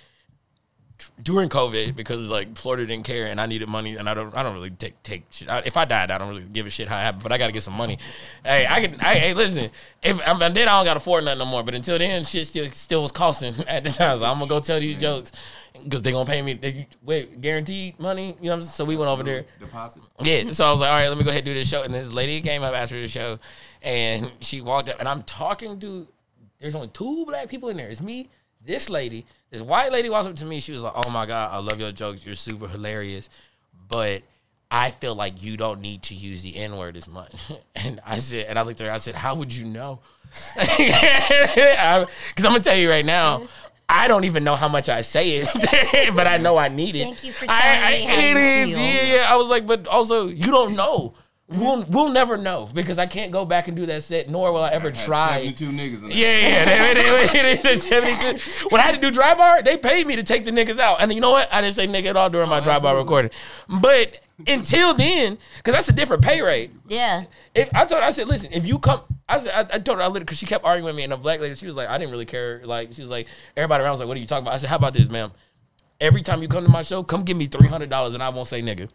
during COVID because it's like Florida didn't care and I needed money and I don't I don't really take take shit. I, if I died, I don't really give a shit how it happened, but I got to get some money. Hey, I can. I, hey, listen. If I'm then I don't got to afford nothing no more. But until then, shit still still was costing <laughs> at the time. So I'm gonna go tell these jokes because they gonna pay me. They, wait, guaranteed money. You know what I'm saying? So we went over there.
Deposit.
Yeah, so I was like, all right, let me go ahead and do this show. And this lady came up after the show, and she walked up, and I'm talking to. There's only two black people in there. It's me, this lady, this white lady walks up to me. She was like, "Oh my god, I love your jokes. You're super hilarious, but I feel like you don't need to use the N word as much." <laughs> And I said, and I looked at her. I said, "How would you know?" Because <laughs> I'm gonna tell you right now. I don't even know how much I say it, <laughs> but I know I need it.
Thank you for
I-
telling
I-
me how you feel.
Yeah, yeah. I was like, but also you don't know. We'll we'll never know because I can't go back and do that set, nor will I ever
Had
try.
72 niggas in there.
Yeah, yeah. They, they, they, they, they, 72. When I had to do dry bar, they paid me to take the niggas out. And you know what? I didn't say nigga at all during oh, my dry bar recording. But until then, because that's a different pay rate.
Yeah.
If I told her, I said, listen, if you come, I said, I, I told her, I literally, because she kept arguing with me, and the black lady, she was like, I didn't really care. Like, she was like, everybody around was like, what are you talking about? I said, how about this, ma'am? Every time you come to my show, come give me three hundred dollars, and I won't say nigga.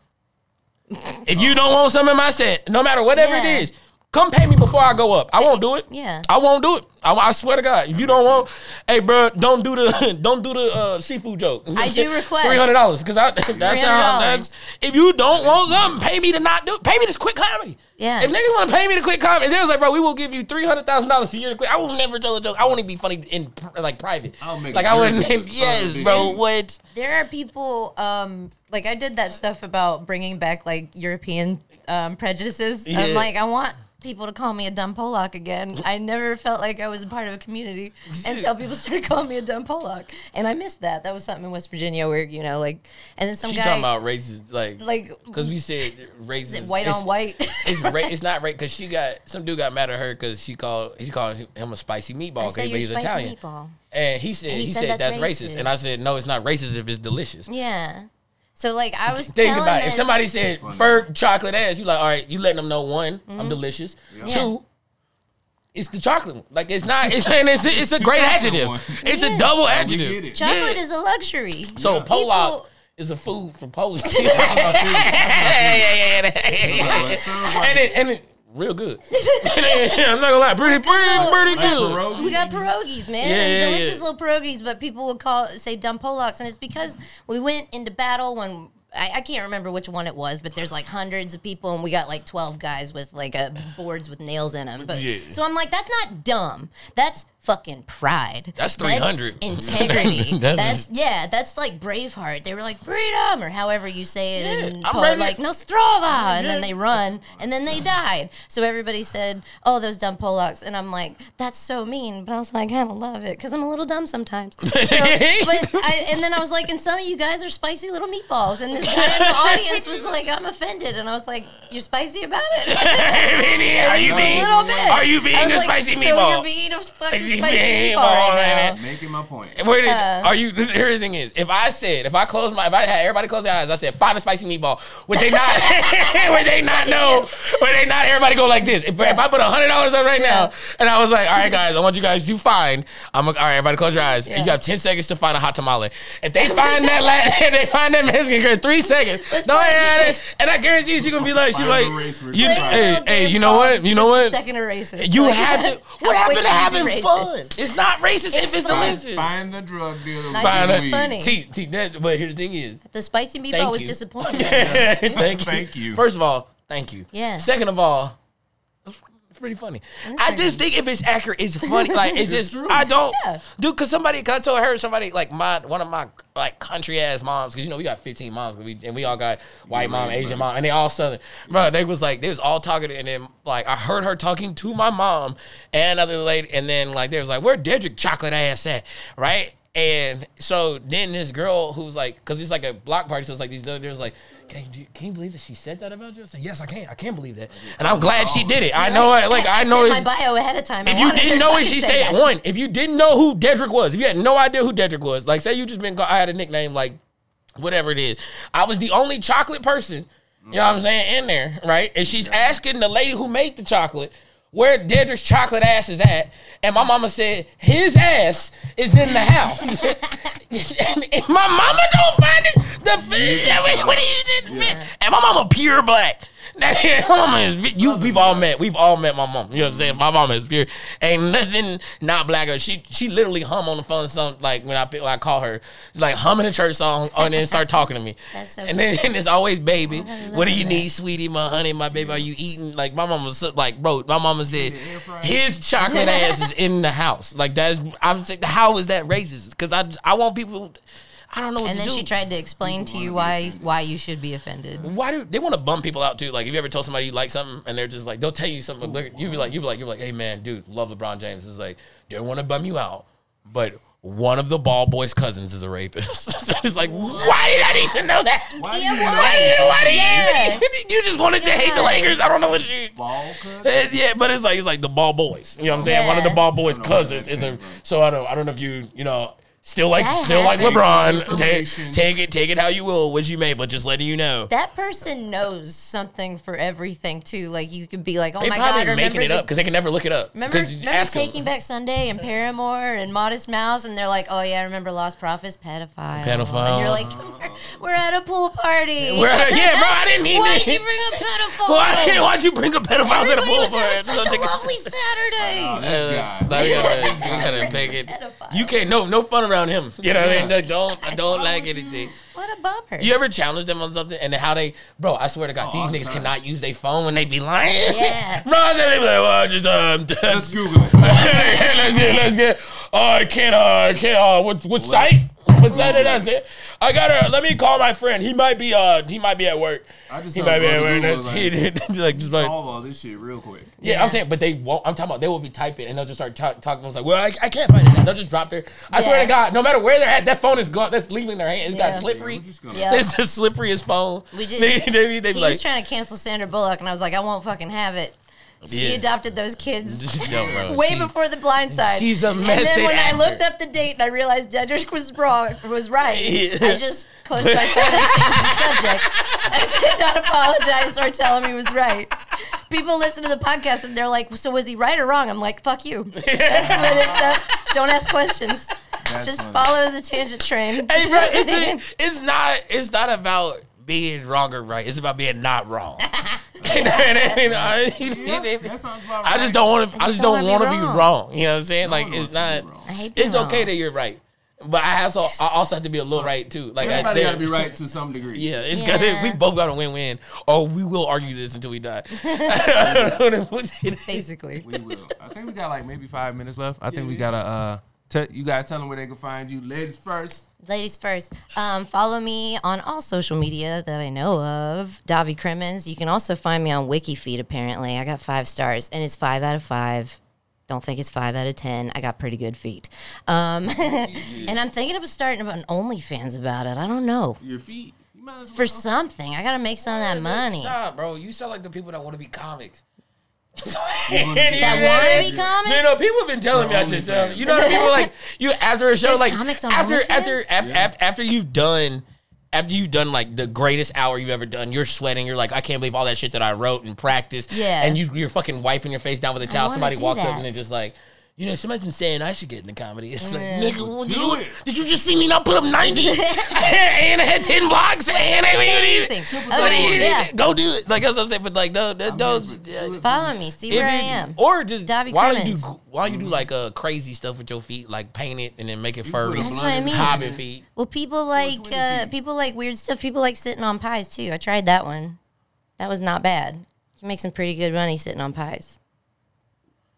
If you don't want some in my set, no matter whatever
Yeah.
it is, come pay me before I go up. I won't do it.
Yeah.
I won't do it. I, I swear to God. If you don't want, hey, bro, don't do the <laughs> don't do the uh, seafood joke.
I do <laughs> request.
three hundred dollars because I <laughs> that's how that's. If you don't want something, pay me to not do. it. Pay me this quick comedy.
Yeah.
If niggas want to pay me to quit comedy, they was like, bro, we will give you three hundred thousand dollars a year to quit. I will never tell a joke. I won't even be funny in like private.
I'll make
like I wouldn't.
very-
yes, bro. What?
There are people, um, like I did that stuff about bringing back like European um, prejudices.
Yeah.
I'm like, I want people to call me a dumb Polak again. I never felt like I was a part of a community until people started calling me a dumb Polak, and I missed that. That was something in West Virginia where you know, like, and then some
She
guy,
talking about racist, like,
like,
because we said racist.
is it white on white?
It's ra- it's not right because she got some dude got mad at her because she called he called him a spicy meatball because he's Italian.
meatball.
And he said
And
he,
he
said,
said
that's,
that's
racist.
racist.
and I said no, it's not racist if it's delicious.
Yeah. So like I was
Think
telling
about it. If somebody said fur chocolate ass, you like, all right, you letting them know one, I'm mm-hmm. delicious.
Yeah.
Two, it's the chocolate. one. Like it's not. It's <laughs> and it's, it's a great adjective.
one.
It's a double adjective.
it.
chocolate
Yeah.
is a luxury.
So
People-
Polak is a food for Polish. <laughs>
That's what I
yeah, <laughs>
figured.
yeah, yeah, yeah.
like-
And it, and it real good. <laughs> I'm not gonna lie, pretty, pretty, pretty
Like
good.
pierogi?
We got pierogies, man,
Yeah,
and
yeah,
delicious
yeah.
little pierogies. But people would call say dumb Polacks, and it's because we went into battle when I, I can't remember which one it was, but there's like hundreds of people, and we got like twelve guys with like a boards with nails in them. But
Yeah.
so I'm like, that's not dumb. That's fucking pride.
That's 300. <laughs>
integrity.
That's-
that's, yeah, that's like Braveheart. They were like freedom or however you say it in
I'm
Pol-
ready.
like Nostrava, and then they run and then they died. So everybody said, "Oh, those dumb Polacks," and I'm like, "That's so mean," but I was like, I kind of love it because I'm a little dumb sometimes. <laughs> So, but I, and then I was like, and some of you guys are spicy little meatballs, and this guy in the audience was like, I'm offended, and I was like, you're spicy about it. <laughs>
Are you being
A
being-
little bit.
are you being a
like,
spicy
so
meatball?
You're being a fucking
Spicy
spicy meatball
meatball,
right now.
man.
Making my point.
Where did,
Uh,
are you? Here's the thing is, if I said, if I close my, if I had everybody close their eyes, I said, find a spicy meatball. Would they not? <laughs> would they not know? Would they not? Everybody go like this. If, if I put hundred dollars on right now, and I was like, all right, guys, I want you guys to find. I'm like, all right, everybody, close your eyes. You have ten seconds to find a hot tamale. If they find that, la- <laughs> if they find that Mexican girl, three seconds. No, yeah, and I guarantee you, she's gonna be like, she's like, you, hey, hey, you know what? You know what?
Second of racist.
You
Like,
have to. <laughs> What happened to
can you
having
racist?
Fun? It's not racist if it's
fun.
delicious.
Find the drug dealer.
I
Find
think it's funny.
See, see that, but here the thing is,
The spicy meatball
Thank
was
you.
disappointing. <laughs>
thank you.
Thank you.
First of all, thank you.
Yeah.
Second of all, it's pretty funny. I just think if it's accurate, it's funny. Like it's <laughs> just I don't, dude. Cause somebody, I told her somebody like my one of my like country ass moms, cause you know we got 15 moms, we, and we all got white mom, Asian mom, and they all southern. Bro, they was like they was all talking, and then like I heard her talking to my mom and another lady, and then like they was like, where Dedrick chocolate ass at, right? And so then this girl who's like, cause it's like a block party, so it's like these there was like. Can you, can you believe that she said that about you? I said, yes, I can. I can't believe that, and I'm glad she did it. I know, it. like I know,
my bio ahead of time. I
if you
wanted
didn't know it, she
say
said
that.
one. If you didn't know who Dedrick was, if you had no idea who Dedrick was, like say you just been, called, I had a nickname like whatever it is. I was the only chocolate person, you know what I'm saying, in there, right? And she's asking the lady who made the chocolate where Dedrick's chocolate ass is at, and my mama said his ass is in the house. <laughs> and, and my mama don't find it. The what, what do you And my mama pure black. My mama is you. We've all met. We've all met my mom. You know what I'm saying? My mama is pure. Ain't nothing not black. Or she she literally hum on the phone. Some like when I when I call her, like humming a church song, and then start talking to me. <laughs>
That's so
and then and it's always baby. What do you need, sweetie? My honey, my baby. Are you eating? Like my mama was like, bro. My mama said his chocolate ass is in the house. Like that's. I'm saying, how is that racist? Because I I want people. I don't know what
And
to
then
do.
she tried to explain to you why why you should be offended.
Why do they want to bum people out too? Like, if you ever told somebody you like something and they're just like, they'll tell you something. Look, you be like, you be like, you're like, hey man, dude, love LeBron James. It's like they want to bum you out, but one of the ball boy's cousins is a rapist. <laughs> it's like, why did I need to know that?
Why
Yeah,
do you
why?
Why did, why did
Yeah.
you, <laughs> you just wanted to hate the Lakers? I don't know what you.
ball cut? <laughs>
Uh, Yeah, but it's like it's like the ball boys. You know what I'm saying? One of the ball boys'
I don't know where
cousins is a. So I don't. I don't know if you you know still like
That
still like
has-
LeBron. Take,
Information.
take it take it how you will, which you may, but just letting you know.
That person knows something for everything too. Like you could be like, oh
they
my
probably
god, remember
making it
the-
up because they can never look it up.
Remember,
'Cause you
remember
ask 'em.
Taking Back Sunday and Paramore and Modest Mouse, and they're like, "Oh yeah, I remember Lostprophets, pedophile."
Pedophile.
And you're like, "We're at a pool party."
We're at a- yeah, bro, I didn't mean
Why'd
to-
you bring a pedophile? <laughs>
Why, why'd you bring a pedophile to the
Everybody
pool
was
for
having
it?
such a lovely Saturday.
This guy.
Now we gotta, <laughs> we gotta make it.
Pedophile.
You can't no no fun around him. You know what I mean?
Yeah.
Like, Don't I don't like anything.
What a bummer.
You ever challenge them on something and how they, bro? I swear to God,
all
these
the
niggas
time.
cannot use their phone when they be lying.
Yeah. <laughs>
bro, they be like, well, I just um, <laughs>
Let's Google it. <laughs>
let's get, let's get. Oh, I can't. Uh, I can't. Uh, what what site? What site did I say? I gotta. Let me call my friend. He might be. Uh, he might be at work.
I just
He
saw
might be at work.
Google,
That's, he did. <laughs> like just like.
Solve all this shit real quick.
Yeah,
Yeah.
I'm saying, but they won't. I'm talking about they will be typing and they'll just start ta- talking. I was like, well, I, I can't find it. now. They'll just drop their. I swear to God, no matter where they're at, that phone is gone. That's leaving their hand. It's got slippery.
We're just gonna-
Yeah.
It's the slippriest phone.
We <laughs> just,
They, they, be- they be
he
like,
was trying to cancel Sandra Bullock, and I was like, I won't fucking have it. She
Yeah.
adopted those kids <laughs>
No, bro, <laughs>
way
she-
before the blind side.
she's a
And
method
then when
actor.
I looked up the date and I realized Dedrick was wrong, was right,
Yeah.
I just closed my phone and changed the subject. <laughs> I did not apologize or tell him he was right. People listen to the podcast and they're like, "So was he right or wrong?" I'm like, "Fuck you." That's what it, that- don't ask questions.
That's
just
funny.
follow the tangent train.
hey, bro, it's, a, it's not. It's not about being wrong or right. It's about being not wrong. <laughs> <laughs>
That sounds about
I just don't want to. I
I
just
just
don't
don't wanna be wrong.
wrong. You know what I'm saying?
No
like it's
wants to
not.
wrong.
I hate being
It's okay that you're right. But I also I <laughs> also have to be a little right too. Like I-
Everybody got to be right to some degree.
Yeah, it's
Yeah.
gotta. We both got to win-win, or we will argue this until we die.
Basically.
We will. I think we got like maybe five minutes left. I think we gotta. Uh, te- you guys tell them where they can find you. Ladies first.
Ladies first. Um, follow me on all social media that I know of. Davi Crimmins. You can also find me on WikiFeet. Apparently, I got five stars, and it's five out of five. Don't think it's five out of ten. I got pretty good feet. Um, <laughs> and I'm thinking of starting an OnlyFans about it. I don't know
Your feet. You might as well.
for something. I got to make some of that money.
Stop, bro. You sound like the people that want to be comics. <laughs>
That wanna be comics?
No, no, people have been telling me I should sell. You know what people like you after a show
There's
like
comics on
after
OnlyFans?
after after, after after you've done after you've done like the greatest hour you've ever done, you're sweating. You're like, I can't believe all that shit that I wrote and practiced.
Yeah.
And you you're fucking wiping your face down with a towel.
wanna
Somebody
do
walks up
that.
and they're just like. You know, somebody's been saying I should get into comedy. It's like, nigga, well, did,
Do
you,
it.
did you just see me not put up 90? <laughs> and I had 10 blocks and I mean,
Amazing.
But
Okay, yeah.
Go do it. Like that's what I'm saying. But like, no, no, don't. yeah,
Follow me. See
it
where I am.
Or just
Davi
while you do while you do like uh crazy stuff with your feet, like paint it and then make it furry.
That's what I mean.
Hobbit feet.
Well, people like uh, people like weird stuff. People like sitting on pies too. I tried that one. That was not bad. You can make some pretty good money sitting on pies.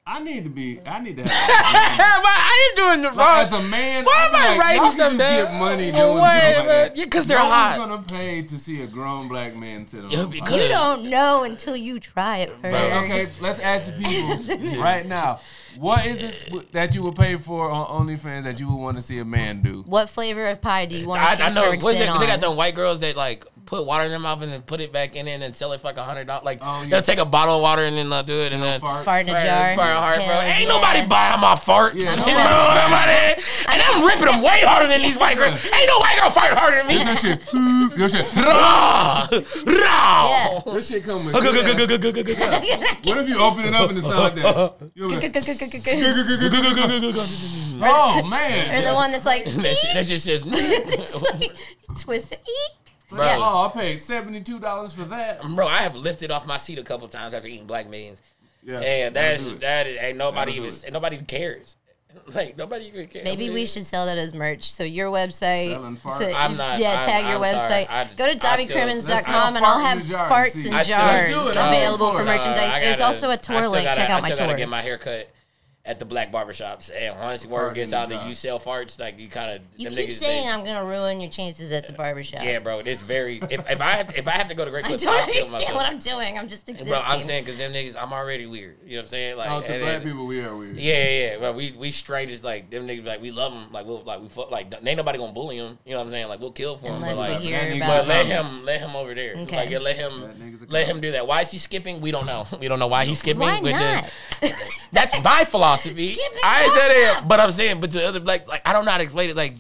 I need to be. I need to <laughs> have.
I ain't doing the
like,
wrong.
as a man,
Why am
I
I
feel like,
writing
y'all
stuff down?
get money doing
Well,
stuff
wait,
like
man.
that.
Yeah, 'cause they're
no
hot.
one's gonna pay to see a grown black man sit on.
Yeah, because-
You don't know until you try it first.
Bro, okay, let's ask the people <laughs> right now. What is it that you would pay for on OnlyFans that you would want to see a man do?
What flavor of pie do you want to
I,
see
I know.
Ferg
What's it?
on?
They got them white girls that like put water in their mouth and then put it back in it and then sell it for like a hundred dollars. Like
Oh, yeah.
they'll take a bottle of water and then they'll do it and then
Farts.
Fart in a jar.
fart hard, bro. Ain't
yeah.
nobody buying my farts.
Yeah, <laughs> nobody-
know nobody. And I'm ripping them way harder than these white girls. Ain't no white girl fart harder than me.
Your shit, <laughs> your shit,
Raw, raw.
Your shit come with. What if you open it up and it's like that? You open it- <laughs> Oh man!
Or the one that's like
That that just says,
twist it.
Bro.
Oh, I paid seventy two dollars for that.
Bro, I have lifted off my seat a couple times after eating black beans.
Yeah,
And
that'll
that's that is ain't nobody
That'll do
even
it.
nobody cares. <laughs> Like nobody even cares.
Maybe we should sell that as merch. So your website, so
I'm not-
yeah,
I'm-
tag your
I'm
website.
I-
Go to
I still-
davicrimmins.com
and I'll have
the jar and
farts and
I still-
jars
Let's do it.
available for
for
merchandise.
Uh, I
There's
gotta-
also a tour link.
gotta-
Check out
I
my
still
tour.
gotta get my hair cut at the black barbershop. And once word
Fart
gets
in
out
the
that
jar.
you sell farts, like you kind of
you
them
keep saying
they-
I'm gonna ruin your chances at the barbershop.
Yeah, bro, it's very. If, if I have, if I have to go to Great
I
Clips,
don't
I'll kill
understand
myself.
what I'm doing. I'm just existing.
Bro, I'm saying because them niggas, I'm already weird. You know what I'm saying? Like,
Oh, to
and-
black
and-
people, we are weird.
Yeah, yeah, yeah. But we we straight is like them niggas. Like we love them. Like we'll like we fuck, like ain't nobody gonna bully them. You know what I'm saying? Like we'll kill for him.
Unless
but,
we
like,
hear
that nigga-
about
But let him let him over there.
Okay.
Like yeah, let him let him do that. Why is he skipping? We don't know. <laughs> We don't know why he's skipping.
Why
which is-
not? <laughs>
that's my philosophy.
Skipping
I ain't that it, but I'm saying, but to other black, like I don't know how to explain it. Like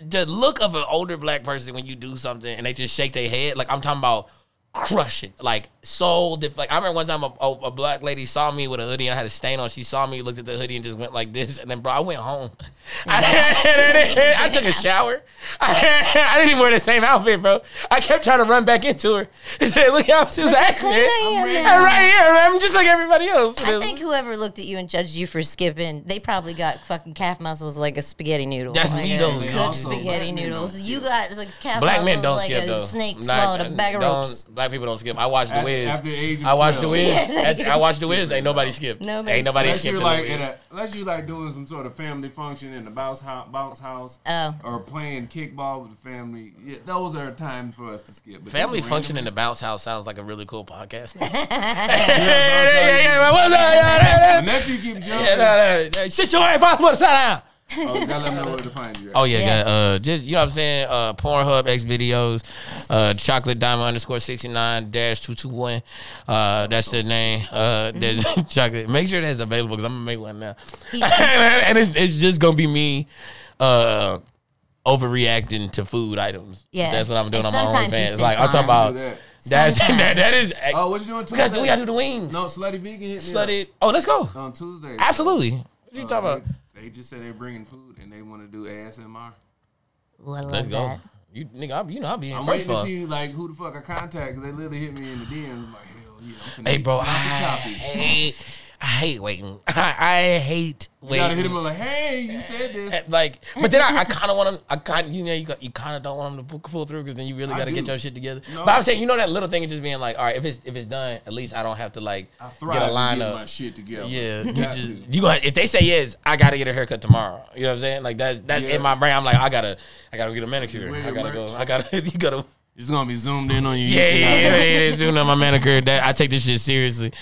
the look of an older black person when you do something and they just shake their head. Like I'm talking about crush it. Like so diff- like I remember one time a, a, a black lady saw me with a hoodie and I had a stain on. She saw me, looked at the hoodie and just went like this. And then bro, I went home. <laughs> I, I took a shower. I, <laughs> I didn't even wear the same outfit, bro. I kept trying to run back into her. <laughs> and said, look how this was an accident.
I am
right here. I'm just like everybody else.
I think whoever looked at you and judged you for skipping, they probably got fucking calf muscles like a spaghetti noodle.
That's
like
me,
a
though.
Cooked
Also,
spaghetti noodles. You got like calf
Black
muscles
men don't
like
skip
a
though.
snake
Not-
swallowed a bag of ropes.
Black people don't skip. I watched the
After-
Wiz.
after the age of
I watched the
12.
Wiz.
Yeah,
I watched the Wiz. Ain't nobody skipped.
Nobody
Ain't nobody
Unless
skipped.
you
in
like
the
in a, unless you like doing some sort of family function in the bounce house, bounce house,
Oh.
or playing kickball with the family. Yeah, those are times for us to skip. But
Family
just
function in the bounce house sounds like a really cool podcast.
Yeah,
yeah, yeah, man, what's up? Yeah,
My nephew keep jumping.
yeah, nah, nah, nah. Sit your ass on the side down.
Oh, you gotta let them know where to find you.
Oh yeah,
Yeah.
yeah. Uh, just you know what I'm saying. Uh, Pornhub X videos, uh, chocolate diamond underscore sixty nine dash two two one. Uh, that's the name. Uh, there's <laughs> chocolate. Make sure that's available because I'm gonna make one now. <laughs> and it's it's just gonna be me, uh, overreacting to food items.
Yeah.
that's what I'm doing
And
on my
sometimes he
OnlyFans.
sits
Like I'm talking about.
That.
That's <laughs> that, that is.
Oh, what you doing Tuesday?
we gotta, we gotta do the wings.
No, Slutty Vegan hit me
Slutty. Oh, let's go.
on Tuesday.
Absolutely. What you
Uh,
talking about?
They, they just said they're bringing food and they want to do ASMR.
Ooh, I love
Let's go.
that.
You nigga, I'm, you know I'll be in
I'm waiting to see like who the fuck I contact because they literally hit me in the DMs. I'm like, hell yeah, I'm finna
Hey, bro, I,
sloppy choppies.
hey, I hate waiting. <laughs> I, I hate waiting.
You gotta hit him with like, hey, you said this. <laughs>
like, but then I, I kind of want him. I kind, you know, you, got- you kind of don't want him to pull- through because then you really
I
got to get your shit together.
No.
But I'm saying, you know, that little thing of just being like, all right, if it's if it's done, at least I don't have to like
I
get a line up.
my shit together.
Yeah, you just you got if they say yes, I gotta get a haircut tomorrow. You know what I'm saying? Like that's that's
Yeah.
in my brain. I'm like, I gotta I gotta get a manicure. I gotta go. I gotta you gotta.
It's gonna be zoomed in on you.
Yeah, yeah, yeah. yeah, <laughs> yeah, yeah soon on my manicure. That I take this shit seriously.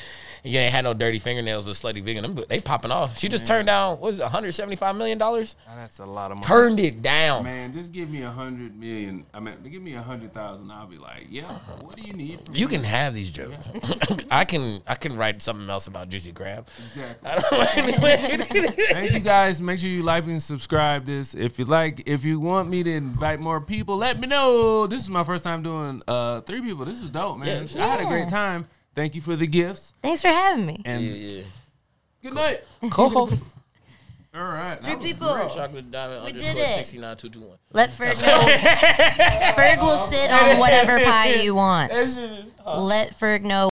You ain't had no dirty fingernails with slutty vegan. Them, they popping off. She just turned down what is it, 175 million dollars?
That's a lot of money.
Turned it down.
Man, just give me a hundred million. I mean, give me a hundred thousand. I'll be like, yeah. What do you need? From
You
me?
can have these jokes. <laughs> I can I can write something else about juicy crab.
Exactly. <laughs> <laughs> Thank you guys. Make sure you like and subscribe this. If you like, if you want me to invite more people, let me know. This is my first time doing uh three people. This is dope, man.
Yeah.
I had a great
Yeah.
time. Thank you for the gifts.
Thanks for having me.
And
yeah, yeah.
good night.
Co-host. <laughs>
All right.
Three people.
great.
Chocolate diamond
We did
underscore
it.
69221.
Let Ferg know. Ferg will sit on whatever pie you want.
That's just-
Let Ferg know